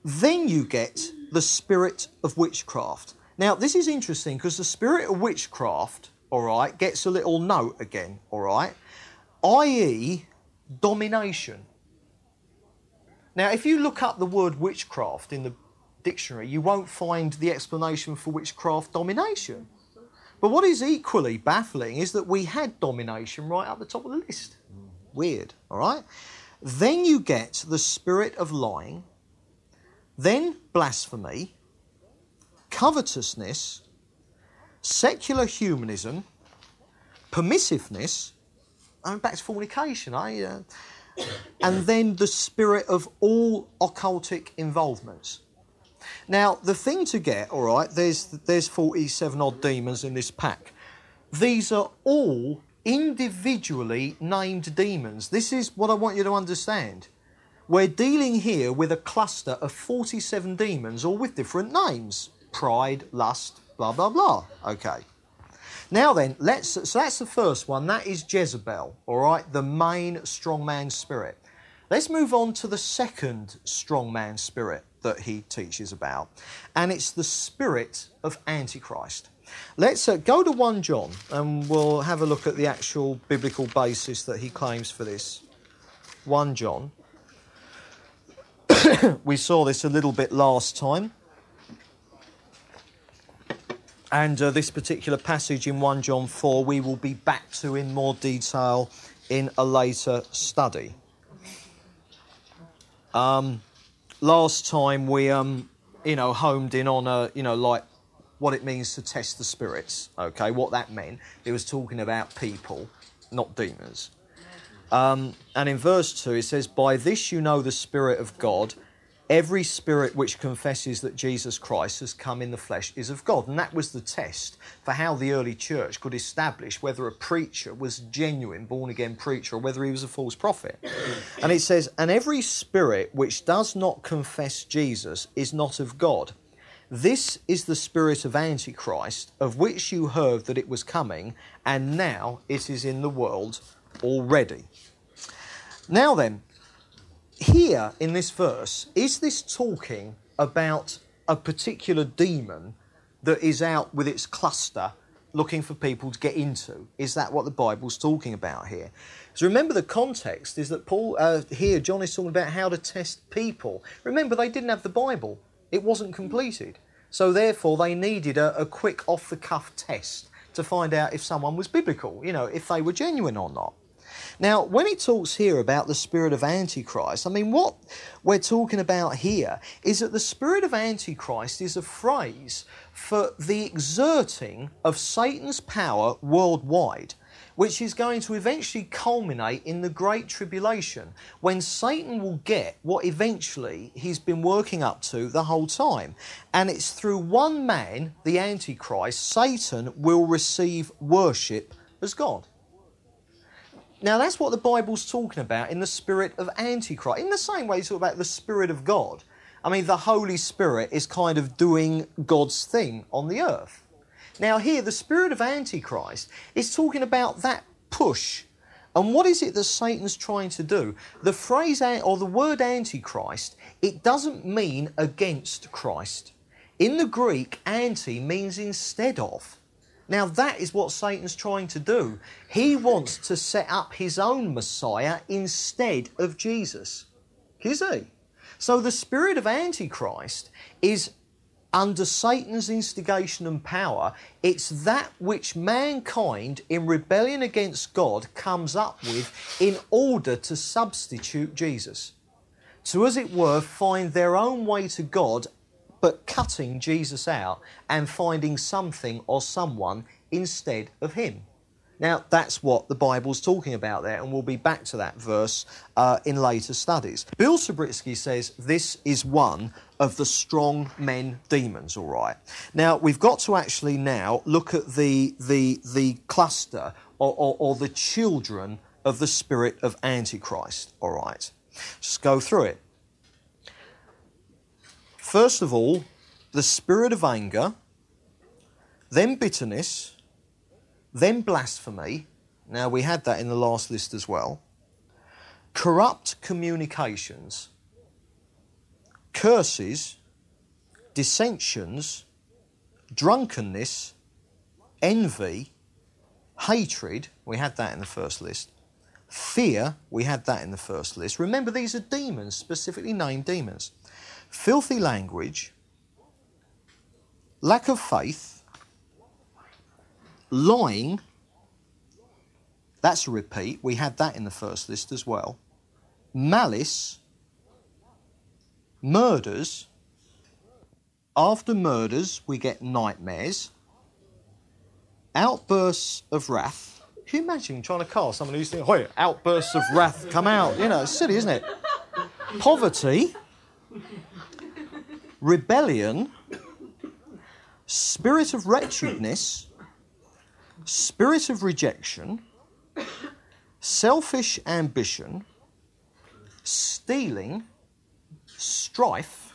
Then you get the spirit of witchcraft. Now, this is interesting because the spirit of witchcraft all right, gets a little note again, all right, i.e., domination. Now, if you look up the word witchcraft in the dictionary, you won't find the explanation for witchcraft domination. But what is equally baffling is that we had domination right up the top of the list. Weird, all right? Then you get the spirit of lying, then blasphemy, covetousness, secular humanism, permissiveness, I'm back to fornication, I, uh, and then the spirit of all occultic involvements. Now, the thing to get, all right, there's there's 47 odd demons in this pack. These are all individually named demons. This is what I want you to understand. We're dealing here with a cluster of 47 demons, all with different names pride, lust, blah, blah, blah. Okay. Now then, let's, so that's the first one. That is Jezebel, all right, the main strongman spirit. Let's move on to the second strongman spirit that he teaches about, and it's the spirit of Antichrist. Let's uh, go to 1 John and we'll have a look at the actual biblical basis that he claims for this. 1 John. we saw this a little bit last time. And uh, this particular passage in 1 John 4 we will be back to in more detail in a later study. Um, last time we, um, you know, homed in on, a, you know, like what it means to test the spirits, okay, what that meant. It was talking about people, not demons. Um, and in verse 2 it says, By this you know the Spirit of God Every spirit which confesses that Jesus Christ has come in the flesh is of God. And that was the test for how the early church could establish whether a preacher was genuine, born again preacher, or whether he was a false prophet. And it says, And every spirit which does not confess Jesus is not of God. This is the spirit of Antichrist, of which you heard that it was coming, and now it is in the world already. Now then, here in this verse, is this talking about a particular demon that is out with its cluster looking for people to get into? Is that what the Bible's talking about here? So remember, the context is that Paul, uh, here, John is talking about how to test people. Remember, they didn't have the Bible, it wasn't completed. So therefore, they needed a, a quick off the cuff test to find out if someone was biblical, you know, if they were genuine or not. Now, when he talks here about the spirit of Antichrist, I mean, what we're talking about here is that the spirit of Antichrist is a phrase for the exerting of Satan's power worldwide which is going to eventually culminate in the Great Tribulation, when Satan will get what eventually he's been working up to the whole time. And it's through one man, the Antichrist, Satan will receive worship as God. Now, that's what the Bible's talking about in the spirit of Antichrist. In the same way, it's talk about the Spirit of God. I mean, the Holy Spirit is kind of doing God's thing on the earth. Now, here, the Spirit of Antichrist is talking about that push And what is it that Satan's trying to do? The phrase or the word antichrist, it doesn't mean against Christ. In the Greek, anti means instead of. Now, that is what Satan's trying to do. He wants to set up his own Messiah instead of Jesus. Is he? So the spirit of Antichrist is under Satan's instigation and power, it's that which mankind in rebellion against God comes up with in order to substitute Jesus. To, as it were, find their own way to God, but cutting Jesus out and finding something or someone instead of Him. Now, that's what the Bible's talking about there, and we'll be back to that verse uh, in later studies. Bill Subritzky says this is one of the strong men demons, all right. Now, we've got to actually now look at the, the, the cluster or, or, or the children of the spirit of Antichrist, all right. Just go through it. First of all, the spirit of anger, then bitterness, then blasphemy. Now, we had that in the last list as well. Corrupt communications, curses, dissensions, drunkenness, envy, hatred. We had that in the first list. Fear, we had that in the first list. Remember, these are demons, specifically named demons. Filthy language, lack of faith, Lying, that's a repeat. We had that in the first list as well. Malice, murders. After murders, we get nightmares, outbursts of wrath. Can you imagine trying to call someone who's thinking, "Hey, outbursts of wrath come out"? You know, it's silly, isn't it? Poverty, rebellion, spirit of wretchedness, spirit of rejection, selfish ambition, stealing, strife,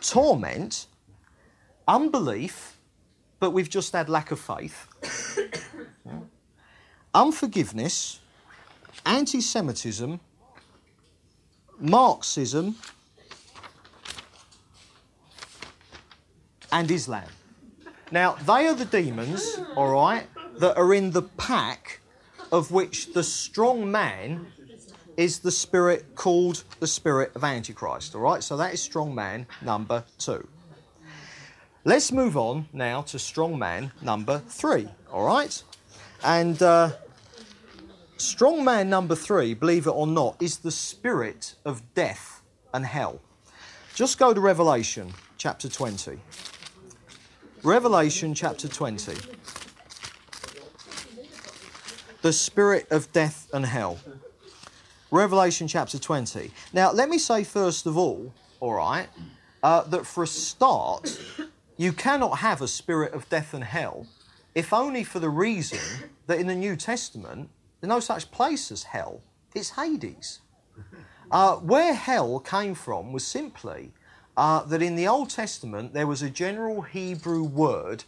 torment, unbelief, but we've just had lack of faith, unforgiveness, anti Semitism, Marxism, and Islam. Now, they are the demons, all right, that are in the pack of which the strong man is the spirit called the spirit of Antichrist, all right? So that is strong man number two. Let's move on now to strong man number three, all right? And uh, strong man number three, believe it or not, is the spirit of death and hell. Just go to Revelation chapter 20. Revelation chapter 20. The spirit of death and hell. Revelation chapter 20. Now, let me say first of all, all right, uh, that for a start, you cannot have a spirit of death and hell if only for the reason that in the New Testament, there's no such place as hell. It's Hades. Uh, where hell came from was simply uh, that in the Old Testament there was a general Hebrew word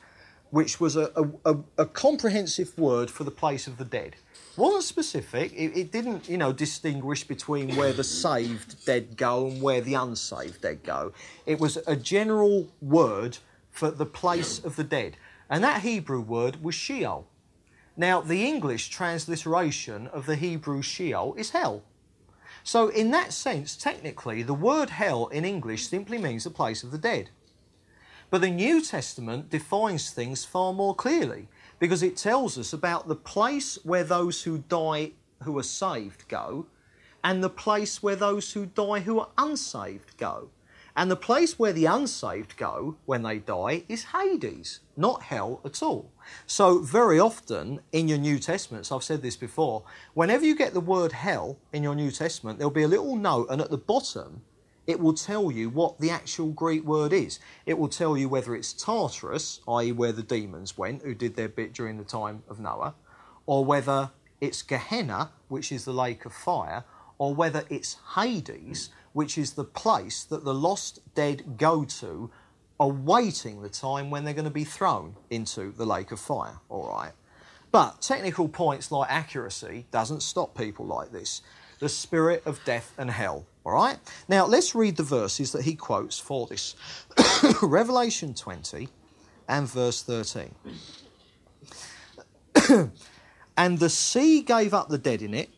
which was a, a, a, comprehensive word for the place of the dead. Wasn't specific, it, it, didn't, you know, distinguish between where the saved dead go and where the unsaved dead go. It was a general word for the place of the dead. And that Hebrew word was Sheol. Now, the English transliteration of the Hebrew Sheol is hell. So, in that sense, technically, the word hell in English simply means the place of the dead. But the New Testament defines things far more clearly because it tells us about the place where those who die who are saved go and the place where those who die who are unsaved go. And the place where the unsaved go when they die is Hades, not hell at all. So, very often in your New Testaments, I've said this before, whenever you get the word hell in your New Testament, there'll be a little note, and at the bottom, it will tell you what the actual Greek word is. It will tell you whether it's Tartarus, i.e., where the demons went, who did their bit during the time of Noah, or whether it's Gehenna, which is the lake of fire, or whether it's Hades, which is the place that the lost dead go to, awaiting the time when they're going to be thrown into the lake of fire. All right. But technical points like accuracy doesn't stop people like this. The spirit of death and hell. All right? Now, let's read the verses that he quotes for this Revelation 20 and verse 13. and the sea gave up the dead in it,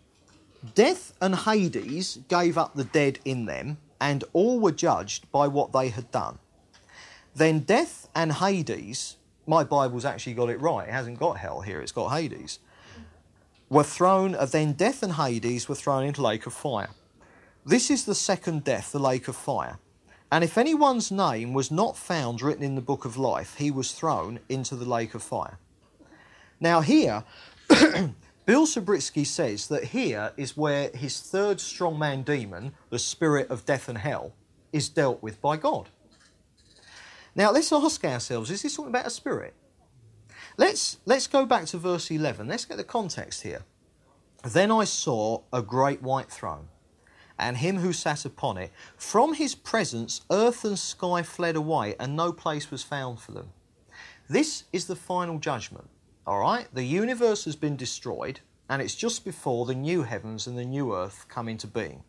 death and Hades gave up the dead in them, and all were judged by what they had done. Then death and Hades, my Bible's actually got it right, it hasn't got hell here, it's got Hades, were thrown, uh, then death and Hades were thrown into lake of fire. This is the second death, the lake of fire. And if anyone's name was not found written in the book of life, he was thrown into the lake of fire. Now, here, Bill Subritzky says that here is where his third strongman demon, the spirit of death and hell, is dealt with by God. Now, let's ask ourselves is this talking about a spirit? Let's, let's go back to verse 11. Let's get the context here. Then I saw a great white throne, and him who sat upon it. From his presence, earth and sky fled away, and no place was found for them. This is the final judgment. All right? The universe has been destroyed, and it's just before the new heavens and the new earth come into being.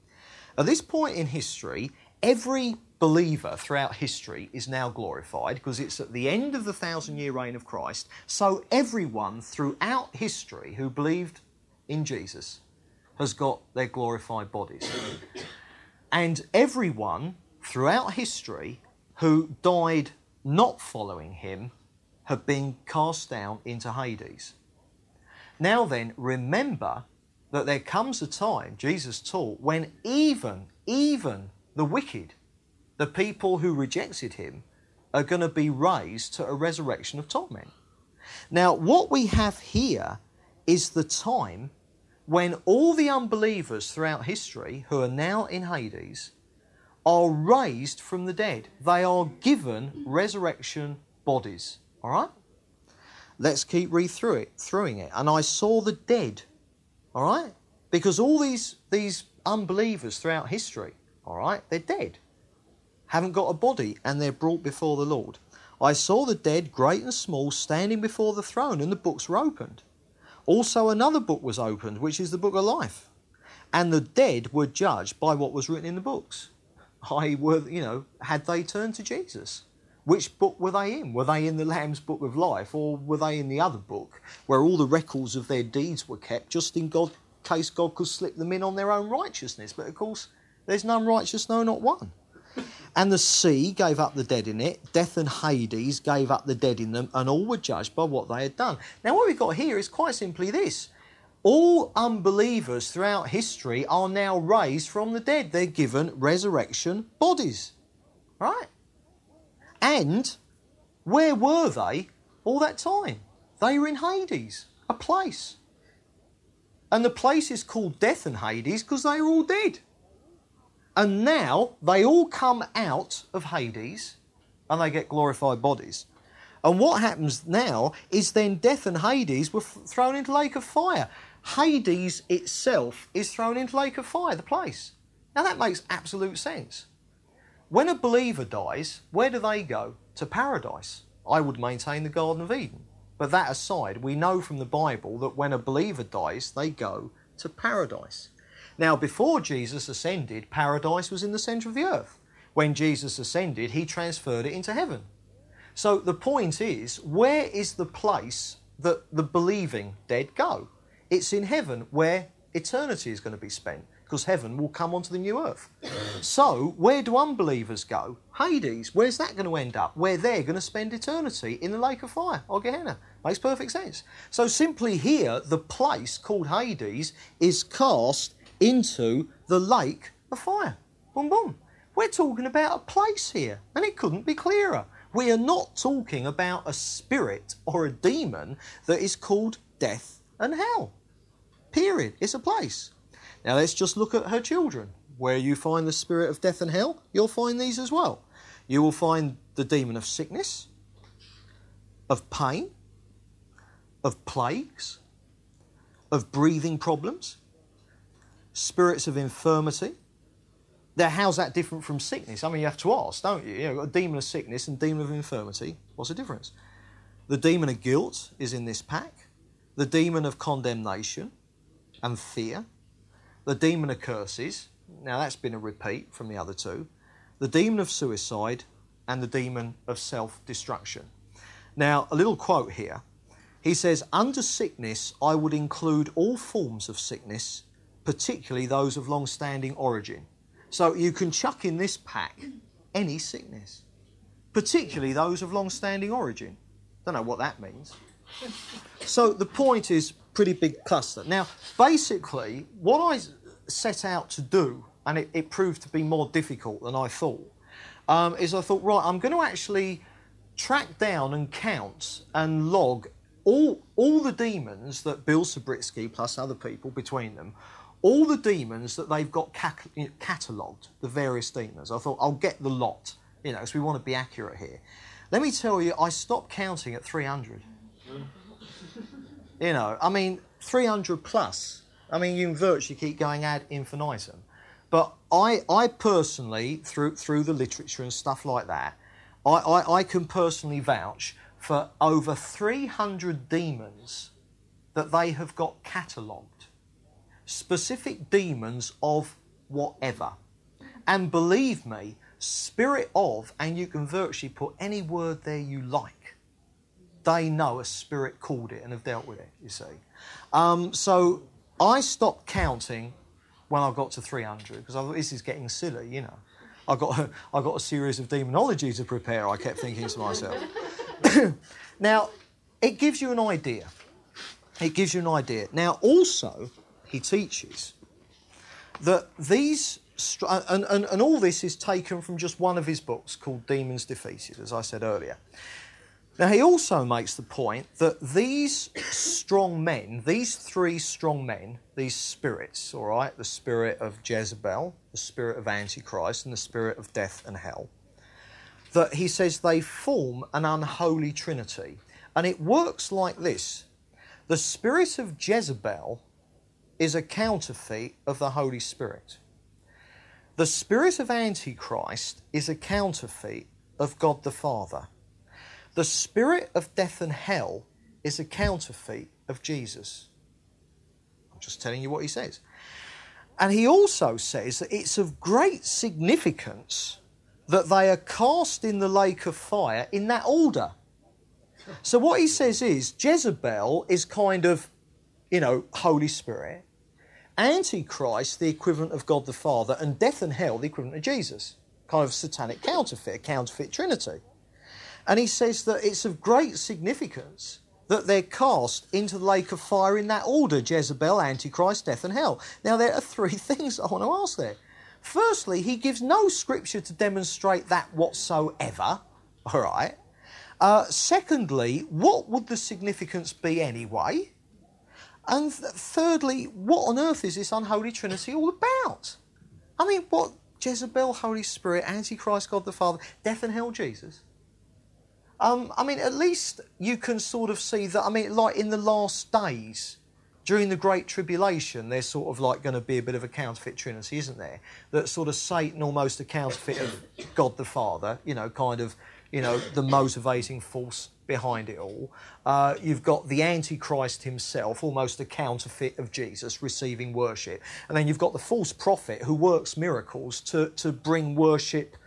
At this point in history, every believer throughout history is now glorified because it's at the end of the thousand year reign of Christ. So everyone throughout history who believed in Jesus has got their glorified bodies. And everyone throughout history who died not following him have been cast down into Hades. Now then, remember that there comes a time, Jesus taught, when even, even the wicked the people who rejected him are going to be raised to a resurrection of torment. Now, what we have here is the time when all the unbelievers throughout history who are now in Hades are raised from the dead. They are given resurrection bodies. All right? Let's keep read through it, throughing it. And I saw the dead. All right? Because all these these unbelievers throughout history, all right, they're dead haven't got a body, and they're brought before the Lord. I saw the dead, great and small, standing before the throne, and the books were opened. Also, another book was opened, which is the book of life. And the dead were judged by what was written in the books. I were, you know, had they turned to Jesus? Which book were they in? Were they in the Lamb's book of life, or were they in the other book where all the records of their deeds were kept, just in God, case God could slip them in on their own righteousness? But of course, there's none righteous, no, not one. And the sea gave up the dead in it, death and Hades gave up the dead in them, and all were judged by what they had done. Now, what we've got here is quite simply this all unbelievers throughout history are now raised from the dead. They're given resurrection bodies. Right? And where were they all that time? They were in Hades, a place. And the place is called Death and Hades because they are all dead. And now they all come out of Hades and they get glorified bodies. And what happens now is then death and Hades were f- thrown into lake of fire. Hades itself is thrown into lake of fire, the place. Now that makes absolute sense. When a believer dies, where do they go? To paradise. I would maintain the Garden of Eden. But that aside, we know from the Bible that when a believer dies, they go to paradise. Now, before Jesus ascended, paradise was in the centre of the earth. When Jesus ascended, he transferred it into heaven. So the point is, where is the place that the believing dead go? It's in heaven where eternity is going to be spent because heaven will come onto the new earth. So, where do unbelievers go? Hades. Where's that going to end up? Where they're going to spend eternity in the lake of fire, or Gehenna. Makes perfect sense. So, simply here, the place called Hades is cast into the lake of fire. Boom, boom. We're talking about a place here, and it couldn't be clearer. We are not talking about a spirit or a demon that is called death and hell. Period. It's a place. Now let's just look at her children. Where you find the spirit of death and hell, you'll find these as well. You will find the demon of sickness, of pain, of plagues, of breathing problems, spirits of infirmity. Now, how's that different from sickness? I mean, you have to ask, don't you? You've got a demon of sickness and demon of infirmity. What's the difference? The demon of guilt is in this pack. the demon of condemnation and fear, the demon of curses. Now, that's been a repeat from the other two. The demon of suicide and the demon of self destruction. Now, a little quote here. He says, Under sickness, I would include all forms of sickness, particularly those of long standing origin. So you can chuck in this pack any sickness, particularly those of long standing origin. Don't know what that means. So the point is pretty big cluster. Now, basically, what I set out to do, and it, it proved to be more difficult than I thought, um, is I thought, right, I'm going to actually track down and count and log all, all the demons that Bill Subritzky, plus other people between them, all the demons that they've got cat- catalogued, the various demons. I thought, I'll get the lot, you know, because we want to be accurate here. Let me tell you, I stopped counting at 300. You know, I mean, 300 plus. I mean, you can virtually keep going ad infinitum. But I, I personally, through, through the literature and stuff like that, I, I, I can personally vouch for over 300 demons that they have got catalogued. Specific demons of whatever. And believe me, spirit of, and you can virtually put any word there you like they know a spirit called it and have dealt with it, you see. Um, so I stopped counting when I got to 300 because I thought this is getting silly, you know. I got a, I got a series of demonology to prepare. I kept thinking to myself. now, it gives you an idea. It gives you an idea. Now, also, he teaches that these and, and, and all this is taken from just one of his books called Demons Defeated, as I said earlier. Now, he also makes the point that these strong men, these three strong men, these spirits, all right, the spirit of Jezebel, the spirit of Antichrist, and the spirit of death and hell, that he says they form an unholy trinity. And it works like this the spirit of Jezebel is a counterfeit of the Holy Spirit. The spirit of Antichrist is a counterfeit of God the Father. The spirit of death and hell is a counterfeit of Jesus. I'm just telling you what he says. And he also says that it's of great significance that they are cast in the lake of fire in that order. So what he says is Jezebel is kind of, you know, Holy Spirit, Antichrist, the equivalent of God the Father, and death and hell, the equivalent of Jesus. Kind of satanic counterfeit, counterfeit trinity. And he says that it's of great significance that they're cast into the lake of fire in that order Jezebel, Antichrist, death, and hell. Now, there are three things I want to ask there. Firstly, he gives no scripture to demonstrate that whatsoever, all right? Uh, secondly, what would the significance be anyway? And th- thirdly, what on earth is this unholy trinity all about? I mean, what? Jezebel, Holy Spirit, Antichrist, God the Father, death and hell, Jesus? Um, I mean, at least you can sort of see that. I mean, like in the last days, during the Great Tribulation, there's sort of like going to be a bit of a counterfeit trinity, isn't there? That sort of Satan almost a counterfeit of God the Father, you know, kind of, you know, the motivating force behind it all. Uh, you've got the Antichrist himself, almost a counterfeit of Jesus, receiving worship. And then you've got the false prophet who works miracles to, to bring worship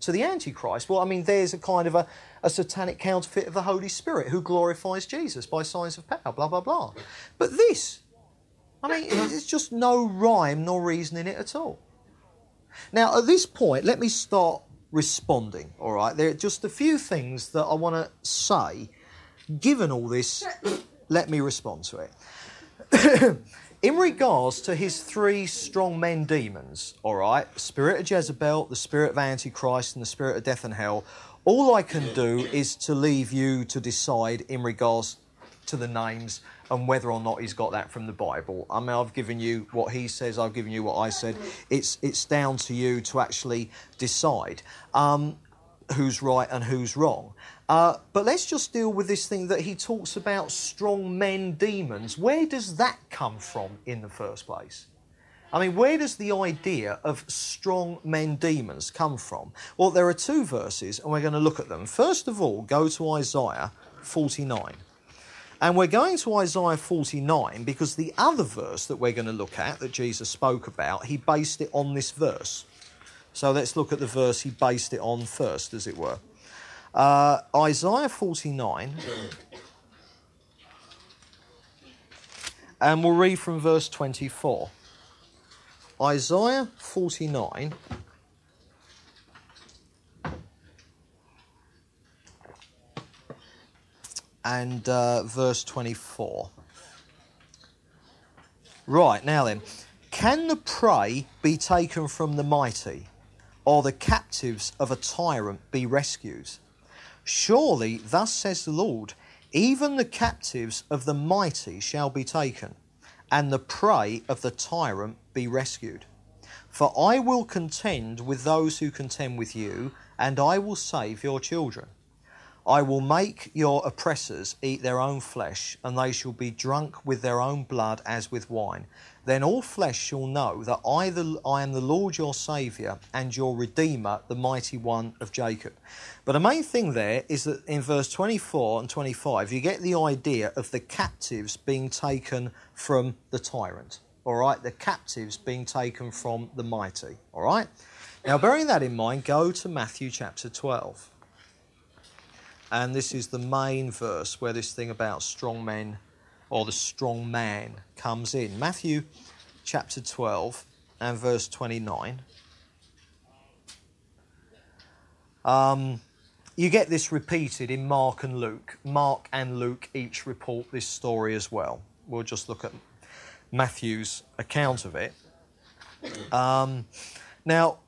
to the Antichrist. Well, I mean, there's a kind of a, a satanic counterfeit of the Holy Spirit who glorifies Jesus by signs of power, blah, blah, blah. But this, I mean, it's just no rhyme nor reason in it at all. Now, at this point, let me start responding, all right? There are just a few things that I want to say. Given all this, let me respond to it. in regards to his three strong men demons, all right, spirit of Jezebel, the spirit of Antichrist, and the spirit of death and hell, all I can do is to leave you to decide in regards to the names and whether or not he's got that from the Bible. I mean, I've given you what he says, I've given you what I said. It's, it's down to you to actually decide um, who's right and who's wrong. Uh, but let's just deal with this thing that he talks about strong men demons. Where does that come from in the first place? I mean, where does the idea of strong men demons come from? Well, there are two verses, and we're going to look at them. First of all, go to Isaiah 49. And we're going to Isaiah 49 because the other verse that we're going to look at that Jesus spoke about, he based it on this verse. So let's look at the verse he based it on first, as it were. Uh, Isaiah 49. And we'll read from verse 24. Isaiah 49. And uh, verse 24. Right, now then. Can the prey be taken from the mighty, or the captives of a tyrant be rescued? Surely, thus says the Lord, even the captives of the mighty shall be taken, and the prey of the tyrant be rescued. For I will contend with those who contend with you, and I will save your children. I will make your oppressors eat their own flesh, and they shall be drunk with their own blood as with wine. Then all flesh shall know that I, the, I am the Lord your Saviour and your Redeemer, the mighty one of Jacob. But the main thing there is that in verse 24 and 25, you get the idea of the captives being taken from the tyrant. All right, the captives being taken from the mighty. All right. Now, bearing that in mind, go to Matthew chapter 12. And this is the main verse where this thing about strong men or the strong man comes in. Matthew chapter 12 and verse 29. Um, you get this repeated in Mark and Luke. Mark and Luke each report this story as well. We'll just look at Matthew's account of it. Um, now,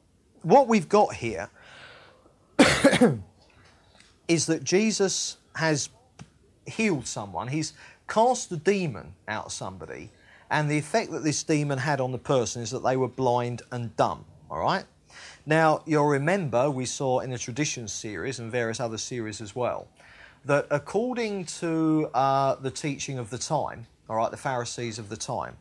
what we've got here is that Jesus has healed someone. He's cast a demon out of somebody, and the effect that this demon had on the person is that they were blind and dumb. All right? Now, you'll remember we saw in the Traditions series and various other series as well that according to uh, the teaching of the time, all right, the Pharisees of the time,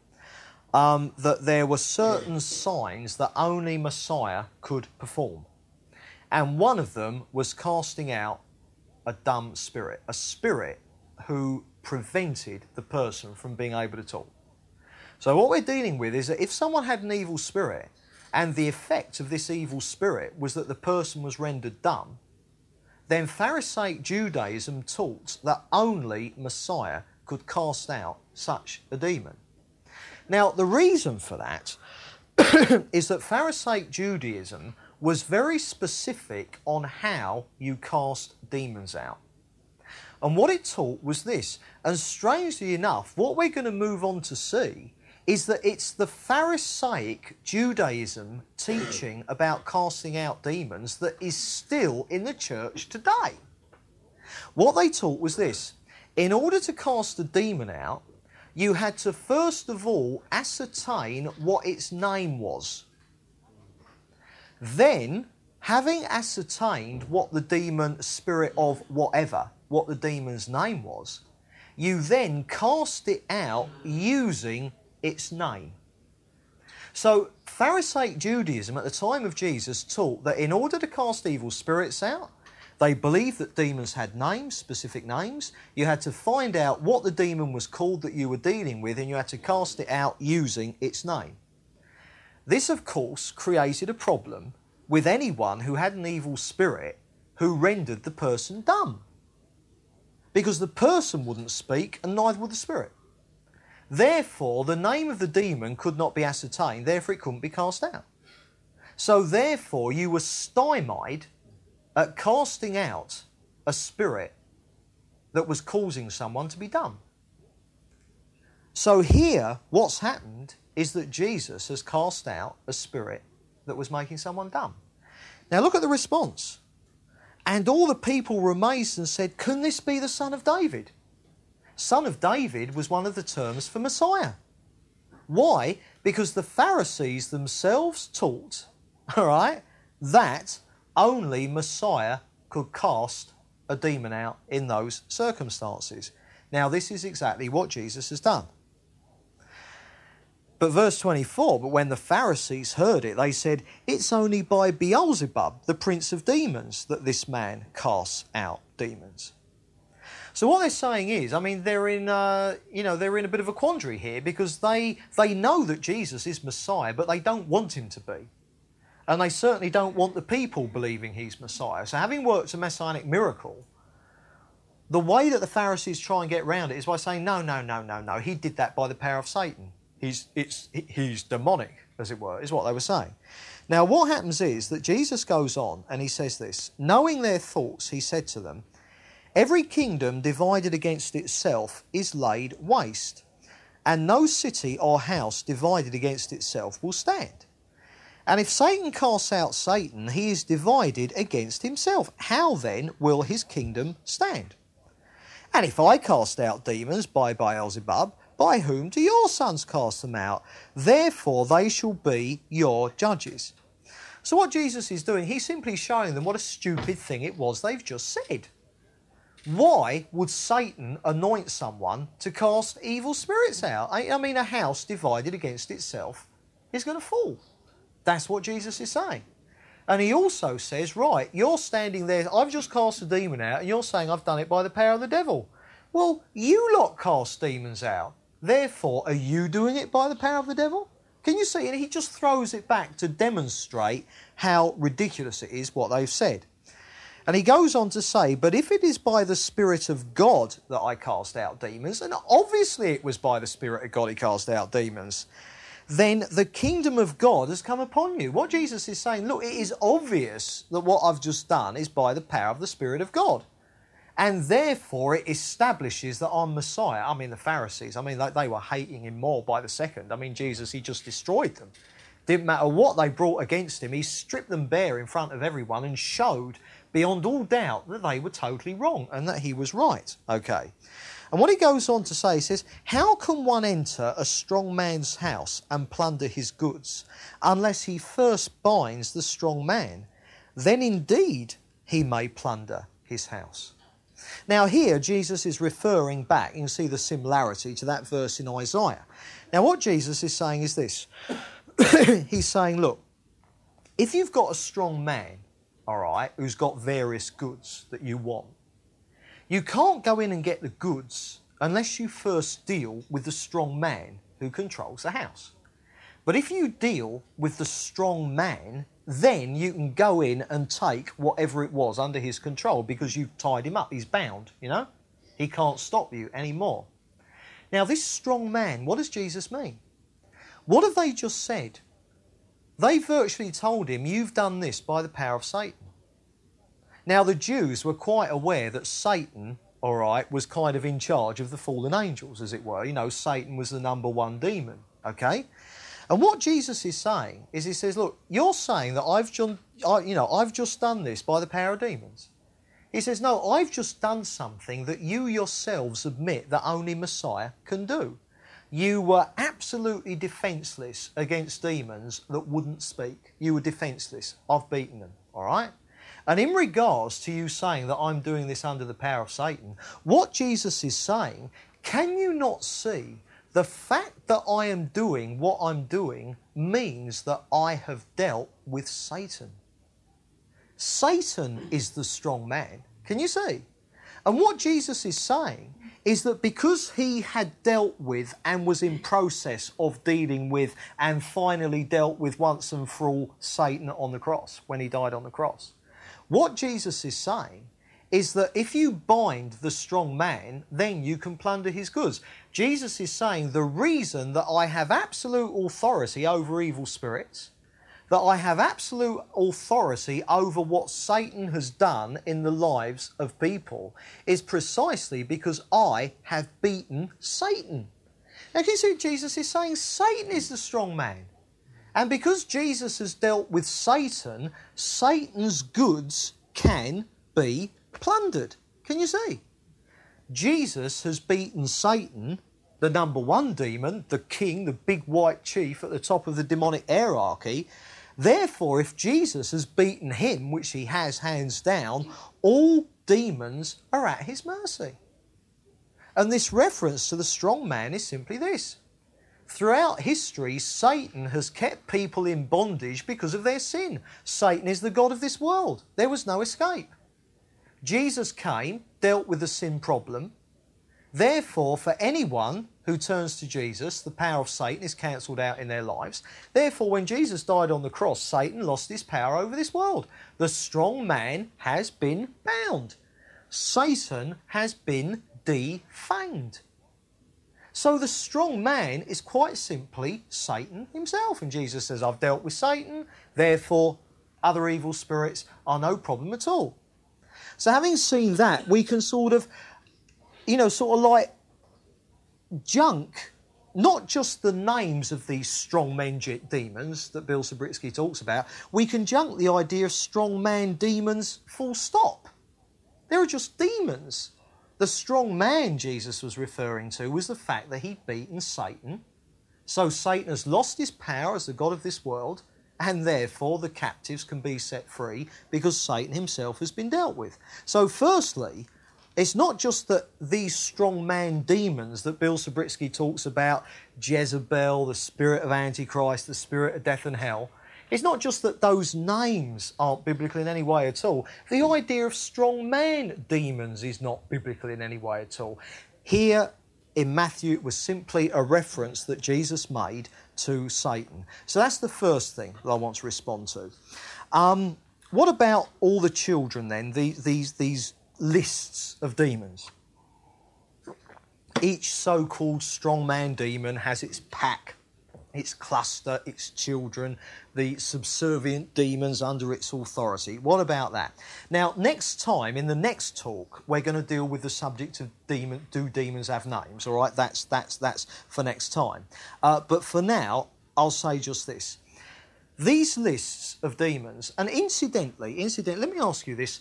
um, that there were certain signs that only Messiah could perform. And one of them was casting out a dumb spirit, a spirit who prevented the person from being able to talk. So, what we're dealing with is that if someone had an evil spirit and the effect of this evil spirit was that the person was rendered dumb, then Pharisaic Judaism taught that only Messiah could cast out such a demon. Now, the reason for that is that Pharisaic Judaism was very specific on how you cast demons out. And what it taught was this. And strangely enough, what we're going to move on to see is that it's the Pharisaic Judaism teaching about casting out demons that is still in the church today. What they taught was this in order to cast a demon out, you had to first of all ascertain what its name was. Then, having ascertained what the demon spirit of whatever, what the demon's name was, you then cast it out using its name. So, Pharisaic Judaism at the time of Jesus taught that in order to cast evil spirits out, they believed that demons had names, specific names. You had to find out what the demon was called that you were dealing with, and you had to cast it out using its name. This, of course, created a problem with anyone who had an evil spirit who rendered the person dumb. Because the person wouldn't speak, and neither would the spirit. Therefore, the name of the demon could not be ascertained, therefore, it couldn't be cast out. So, therefore, you were stymied at casting out a spirit that was causing someone to be dumb. So here, what's happened is that Jesus has cast out a spirit that was making someone dumb. Now look at the response. And all the people were amazed and said, Can this be the son of David? Son of David was one of the terms for Messiah. Why? Because the Pharisees themselves taught, all right, that only Messiah could cast a demon out in those circumstances. Now, this is exactly what Jesus has done. But verse 24, but when the Pharisees heard it, they said, It's only by Beelzebub, the prince of demons, that this man casts out demons. So what they're saying is, I mean, they're in, uh, you know, they're in a bit of a quandary here because they they know that Jesus is Messiah, but they don't want him to be, and they certainly don't want the people believing he's Messiah. So having worked a messianic miracle, the way that the Pharisees try and get around it is by saying, no, no, no, no, no, he did that by the power of Satan. He's it's he's demonic, as it were, is what they were saying. Now, what happens is that Jesus goes on and he says this Knowing their thoughts, he said to them, Every kingdom divided against itself is laid waste, and no city or house divided against itself will stand. And if Satan casts out Satan, he is divided against himself. How then will his kingdom stand? And if I cast out demons by Beelzebub, by whom do your sons cast them out? Therefore they shall be your judges. So, what Jesus is doing, he's simply showing them what a stupid thing it was they've just said. Why would Satan anoint someone to cast evil spirits out? I, mean, a house divided against itself is going to fall. That's what Jesus is saying. And he also says, right, you're standing there, I've just cast a demon out, and you're saying I've done it by the power of the devil. Well, you lot cast demons out. Therefore, are you doing it by the power of the devil? Can you see? And he just throws it back to demonstrate how ridiculous it is what they've said. And he goes on to say, But if it is by the Spirit of God that I cast out demons, and obviously it was by the Spirit of God he cast out demons, then the kingdom of God has come upon you. What Jesus is saying, look, it is obvious that what I've just done is by the power of the Spirit of God. And therefore it establishes that I'm Messiah. I mean, the Pharisees, I mean, they were hating him more by the second. I mean, Jesus, he just destroyed them. Didn't matter what they brought against him, he stripped them bare in front of everyone and showed beyond all doubt that they were totally wrong and that he was right. Okay. And what he goes on to say, says, How can one enter a strong man's house and plunder his goods unless he first binds the strong man? Then indeed he may plunder his house. Now, here Jesus is referring back, you can see the similarity to that verse in Isaiah. Now, what Jesus is saying is this He's saying, Look, if you've got a strong man all right, who's got various goods that you want. You can't go in and get the goods unless you first deal with the strong man who controls the house. But if you deal with the strong man, then you can go in and take whatever it was under his control because you've tied him up. He's bound, you know? He can't stop you anymore. Now, this strong man, what does Jesus mean? What have they just said? They virtually told him, You've done this by the power of Satan. Now, the Jews were quite aware that Satan, all right, was kind of in charge of the fallen angels, as it were. You know, Satan was the number one demon, okay? And what Jesus is saying is, He says, Look, you're saying that I've just, you know, I've just done this by the power of demons. He says, No, I've just done something that you yourselves admit that only Messiah can do. You were absolutely defenseless against demons that wouldn't speak. You were defenseless. I've beaten them, all right? And in regards to you saying that I'm doing this under the power of Satan, what Jesus is saying, can you not see the fact that I am doing what I'm doing means that I have dealt with Satan? Satan is the strong man. Can you see? And what Jesus is saying is that because he had dealt with and was in process of dealing with and finally dealt with once and for all Satan on the cross when he died on the cross, what Jesus is saying is that if you bind the strong man, then you can plunder his goods. Jesus is saying the reason that I have absolute authority over evil spirits that I have absolute authority over what Satan has done in the lives of people is precisely because I have beaten Satan. Now, can you see what Jesus is saying? Satan is the strong man. And because Jesus has dealt with Satan, Satan's goods can be plundered. Can you see? Jesus has beaten Satan, the number one demon, the king, the big white chief at the top of the demonic hierarchy, Therefore, if Jesus has beaten him, which he has hands down, all demons are at his mercy. And this reference to the strong man is simply this. Throughout history, Satan has kept people in bondage because of their sin. Satan is the God of this world. There was no escape. Jesus came, dealt with the sin problem. Therefore, for anyone who turns to Jesus, the power of Satan is cancelled out in their lives. Therefore, when Jesus died on the cross, Satan lost his power over this world. The strong man has been bound. Satan has been defanged. So the strong man is quite simply Satan himself. And Jesus says, I've dealt with Satan, therefore other evil spirits are no problem at all. So having seen that, we can sort of, you know, sort of like junk not just the names of these strong men demons that Bill Subritzky talks about, we can junk the idea of strong man demons full stop. They're just demons. The strong man Jesus was referring to was the fact that he'd beaten Satan. So Satan has lost his power as the God of this world, and therefore the captives can be set free because Satan himself has been dealt with. So, firstly, it's not just that these strong man demons that Bill Subritzky talks about, Jezebel, the spirit of Antichrist, the spirit of death and hell, it's not just that those names aren't biblical in any way at all. The idea of strong man demons is not biblical in any way at all. Here in Matthew, it was simply a reference that Jesus made to Satan. So that's the first thing that I want to respond to. Um, what about all the children then? These, these, these lists of demons. Each so called strongman demon has its pack its cluster, its children, the subservient demons under its authority. What about that? Now, next time, in the next talk, we're going to deal with the subject of demon, do demons have names? All right, that's, that's, that's for next time. Uh, but for now, I'll say just this. These lists of demons, and incidentally, incidentally, let me ask you this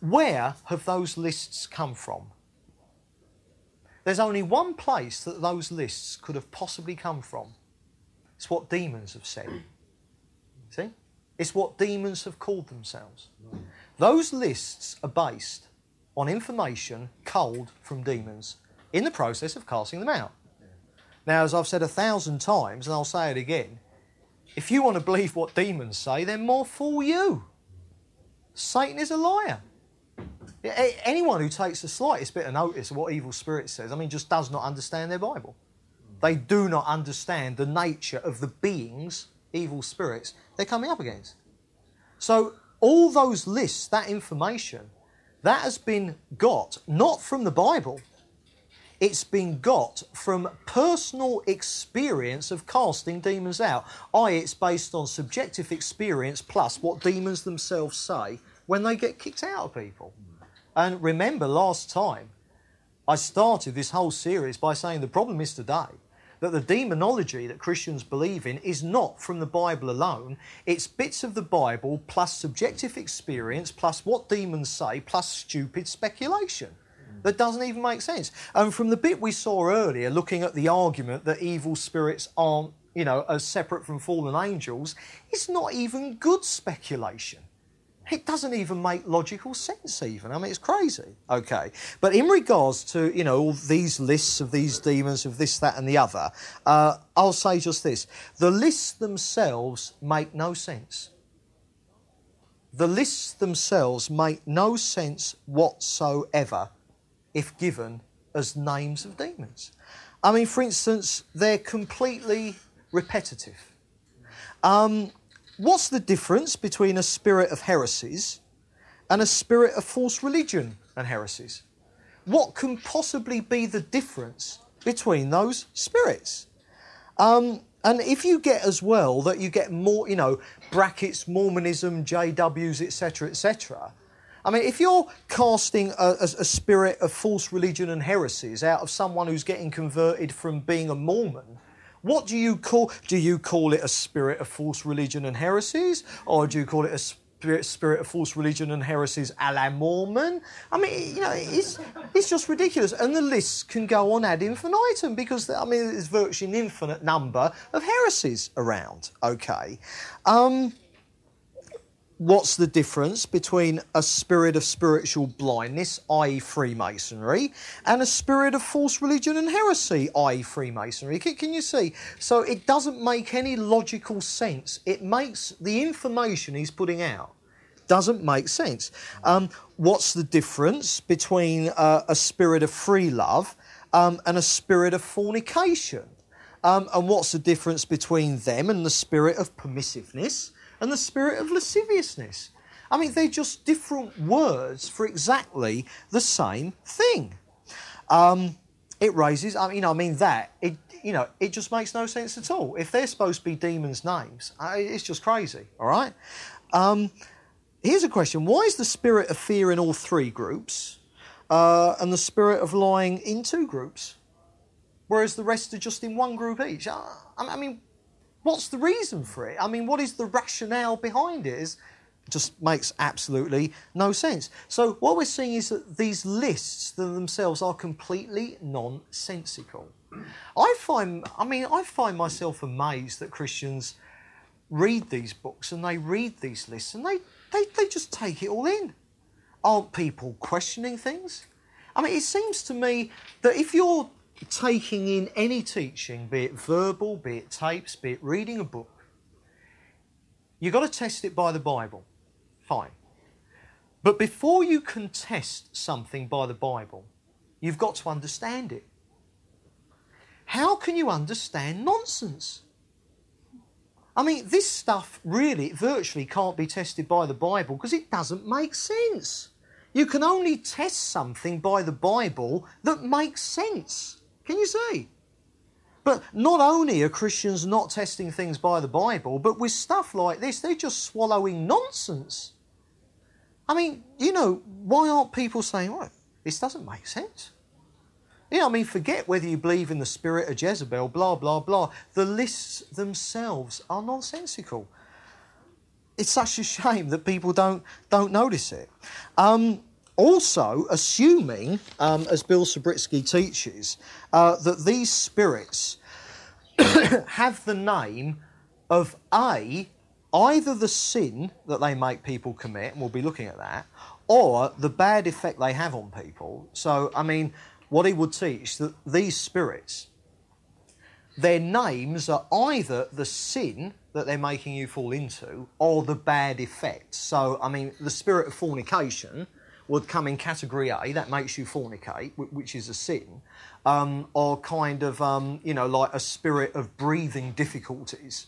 where have those lists come from? There's only one place that those lists could have possibly come from, it's what demons have said. See? It's what demons have called themselves. Those lists are based on information culled from demons in the process of casting them out. Now, as I've said a thousand times, and I'll say it again, if you want to believe what demons say, then more fool you. Satan is a liar. Anyone who takes the slightest bit of notice of what evil spirit says, I mean, just does not understand their Bible. They do not understand the nature of the beings, evil spirits, they're coming up against. So, all those lists, that information, that has been got not from the Bible, it's been got from personal experience of casting demons out. I, it's based on subjective experience plus what demons themselves say when they get kicked out of people. And remember, last time I started this whole series by saying the problem is today that the demonology that Christians believe in is not from the Bible alone. It's bits of the Bible plus subjective experience plus what demons say plus stupid speculation that doesn't even make sense. And from the bit we saw earlier, looking at the argument that evil spirits aren't, you know, as separate from fallen angels, it's not even good speculation. It doesn't even make logical sense, even. I mean, it's crazy. Okay. But in regards to, you know, all these lists of these demons, of this, that, and the other, uh, I'll say just this the lists themselves make no sense. The lists themselves make no sense whatsoever if given as names of demons. I mean, for instance, they're completely repetitive. Um, What's the difference between a spirit of heresies and a spirit of false religion and heresies? What can possibly be the difference between those spirits? Um, and if you get as well that you get more, you know, brackets, Mormonism, JWs, etc., etc., I mean, if you're casting a, a, a, spirit of false religion and heresies out of someone who's getting converted from being a Mormon what do you call? Do you call it a spirit of false religion and heresies, or do you call it a spirit, spirit of false religion and heresies a la Mormon? I mean, you know, it's it's just ridiculous, and the list can go on ad infinitum because I mean, there's virtually an infinite number of heresies around. Okay. Um, what's the difference between a spirit of spiritual blindness, i.e., Freemasonry, and a spirit of false religion and heresy, i.e., Freemasonry? Can, can, you see? So it doesn't make any logical sense. It makes the information he's putting out doesn't make sense. Um, what's the difference between uh, a spirit of free love um, and a spirit of fornication? Um, and what's the difference between them and the spirit of permissiveness and the spirit of lasciviousness? I mean, they're just different words for exactly the same thing. Um, it raises, I mean, I mean that it, you know, it just makes no sense at all. If they're supposed to be demons' names, it's just crazy. All right. Um, here's a question: Why is the spirit of fear in all three groups, uh, and the spirit of lying in two groups, whereas the rest are just in one group each? I, I mean, what's the reason for it? I mean, what is the rationale behind it? Is just makes absolutely no sense. So what we're seeing is that these lists themselves are completely nonsensical. I find, I mean, I find myself amazed that Christians read these books and they read these lists and they, they, they just take it all in. Aren't people questioning things? I mean, it seems to me that if you're taking in any teaching, be it verbal, be it tapes, be it reading a book, you've got to test it by the Bible. Fine. But before you can test something by the Bible, you've got to understand it. How can you understand nonsense? I mean, this stuff really, virtually can't be tested by the Bible because it doesn't make sense. You can only test something by the Bible that makes sense. Can you see? But not only are Christians not testing things by the Bible, but with stuff like this, they're just swallowing nonsense. I mean, you know, why aren't people saying, well, this doesn't make sense? You know, I mean, forget whether you believe in the spirit of Jezebel, blah, blah, blah. The lists themselves are nonsensical. It's such a shame that people don't, don't notice it. Um, also, assuming, um, as Bill Subritzky teaches, uh, that these spirits have the name of A, either the sin that they make people commit, and we'll be looking at that, or the bad effect they have on people. So, I mean, what he would teach that these spirits, their names are either the sin that they're making you fall into or the bad effect. So, I mean, the spirit of fornication would come in category A, that makes you fornicate, which is a sin, um, or kind of, um, you know, like a spirit of breathing difficulties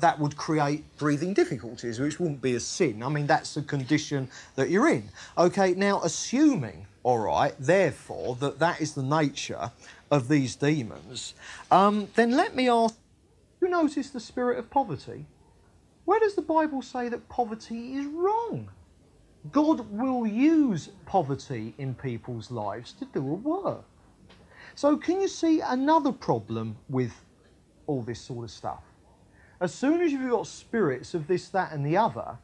that would create breathing difficulties, which wouldn't be a sin. I mean, that's the condition that you're in. Okay, now assuming, all right, therefore, that that is the nature of these demons, um, then let me ask you notice the spirit of poverty? Where does the Bible say that poverty is wrong? God will use poverty in people's lives to do a work. So, can you see another problem with all this sort of stuff? as soon as you've got spirits of this, that, and the other,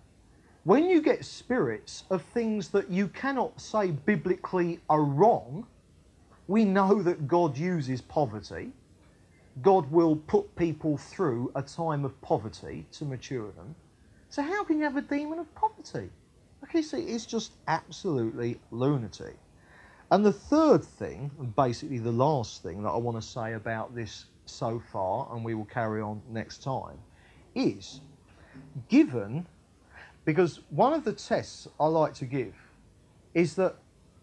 when you get spirits of things that you cannot say biblically are wrong, we know that God uses poverty. God will put people through a time of poverty to mature them. So, how can you have a demon of poverty? Okay, see, it's just absolutely lunatic. And the third thing, basically the last thing that I want to say about this so far, and we will carry on next time, is given because one of the tests I like to give is that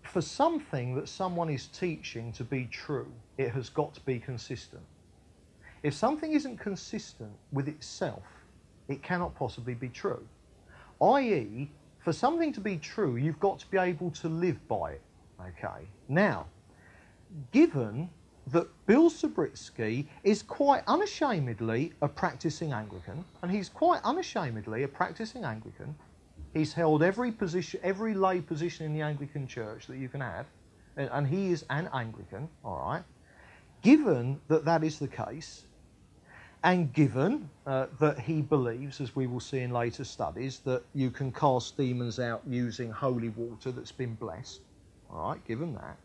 for something that someone is teaching to be true, it has got to be consistent. If something isn't consistent with itself, it cannot possibly be true. I.e., for something to be true, you've got to be able to live by it. Okay. Now, given that Bill Subritzky is quite unashamedly a practicing Anglican, and he's quite unashamedly a practicing Anglican. He's held every position, every lay position in the Anglican Church that you can have, and, and he is an Anglican. All right. Given that that is the case, and given uh, that he believes, as we will see in later studies, that you can cast demons out using holy water that's been blessed, all right, given that,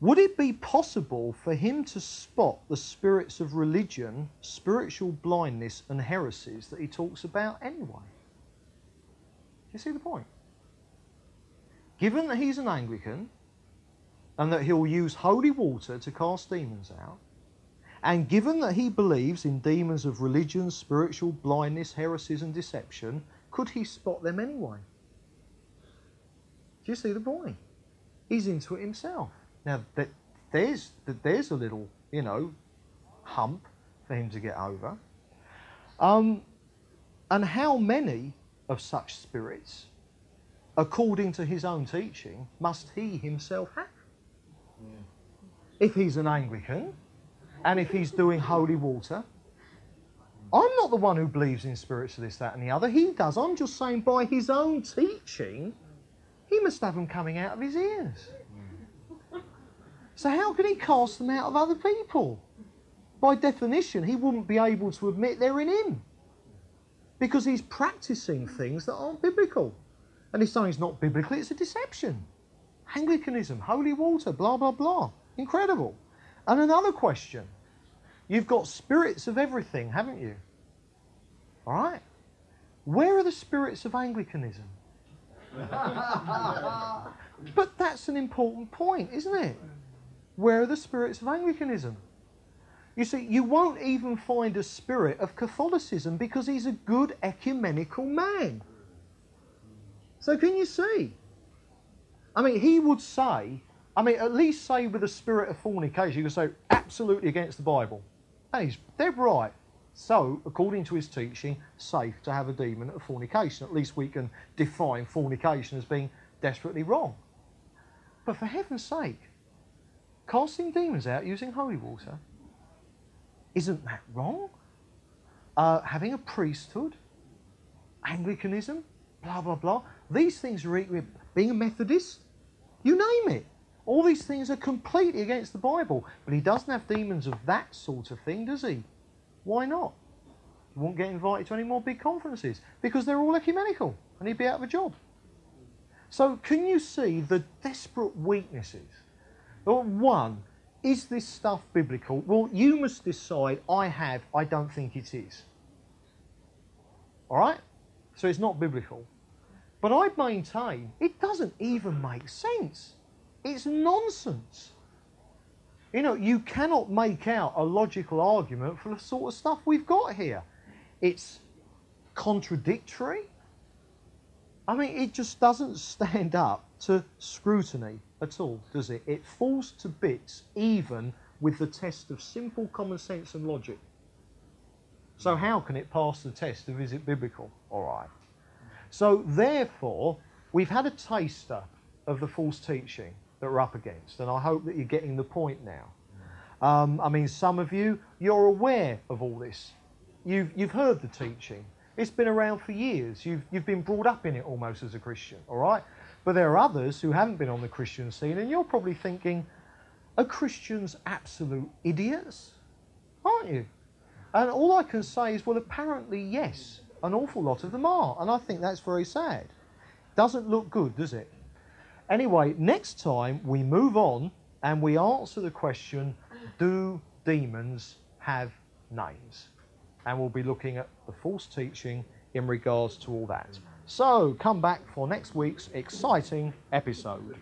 would it be possible for him to spot the spirits of religion, spiritual blindness, and heresies that he talks about anyway? You see the point? Given that he's an Anglican and that he'll use holy water to cast demons out, and given that he believes in demons of religion, spiritual blindness, heresies, and deception, could he spot them anyway? Do you see the point? He's into it himself. Now, that there's, that there's a little, you know, hump for him to get over. Um, and how many of such spirits, according to his own teaching, must he himself have? If he's an Anglican and if he's doing holy water, I'm not the one who believes in spirits of this, that, and the other. He does. I'm just saying, by his own teaching, he must have them coming out of his ears. So, how can he cast them out of other people? By definition, he wouldn't be able to admit they're in him because he's practicing things that aren't biblical. And saying it's not biblical, it's a deception. Anglicanism, holy water, blah, blah, blah. Incredible. And another question you've got spirits of everything, haven't you? All right? Where are the spirits of Anglicanism? but that's an important point, isn't it? Where are the spirits of Anglicanism? You see, you won't even find a spirit of Catholicism because he's a good ecumenical man. So, can you see? I mean, he would say, I mean, at least say with a spirit of fornication, you can say absolutely against the Bible. And he's dead right. So, according to his teaching, safe to have a demon of fornication. At least we can define fornication as being desperately wrong. But for heaven's sake, casting demons out using holy water, isn't that wrong? Uh, having a priesthood, Anglicanism, blah, blah, blah. These things are equal. Being a Methodist, you name it. All these things are completely against the Bible. But he doesn't have demons of that sort of thing, does he? Why not? He won't get invited to any more big conferences because they're all ecumenical and he'd be out of a job. So, can you see the desperate weaknesses? Well, one, is this stuff biblical? Well, you must decide. I have, I don't think it is. All right? So it's not biblical. But I maintain it doesn't even make sense. It's nonsense. You know, you cannot make out a logical argument for the sort of stuff we've got here. It's contradictory. I mean, it just doesn't stand up to scrutiny at all, does it? It falls to bits even with the test of simple common sense and logic. So, how can it pass the test of is it biblical? All right. So, therefore, we've had a taster of the false teaching that we're up against. And I hope that you're getting the point now. Um, I mean, some of you, you're aware of all this. You've, you've heard the teaching. It's been around for years. You've, you've been brought up in it almost as a Christian, all right? But there are others who haven't been on the Christian scene, and you're probably thinking, are Christians absolute idiots? Aren't you? And all I can say is, well, apparently, yes, an awful lot of them are. And I think that's very sad. Doesn't look good, does it? Anyway, next time we move on and we answer the question do demons have names? And we'll be looking at the false teaching in regards to all that. So come back for next week's exciting episode.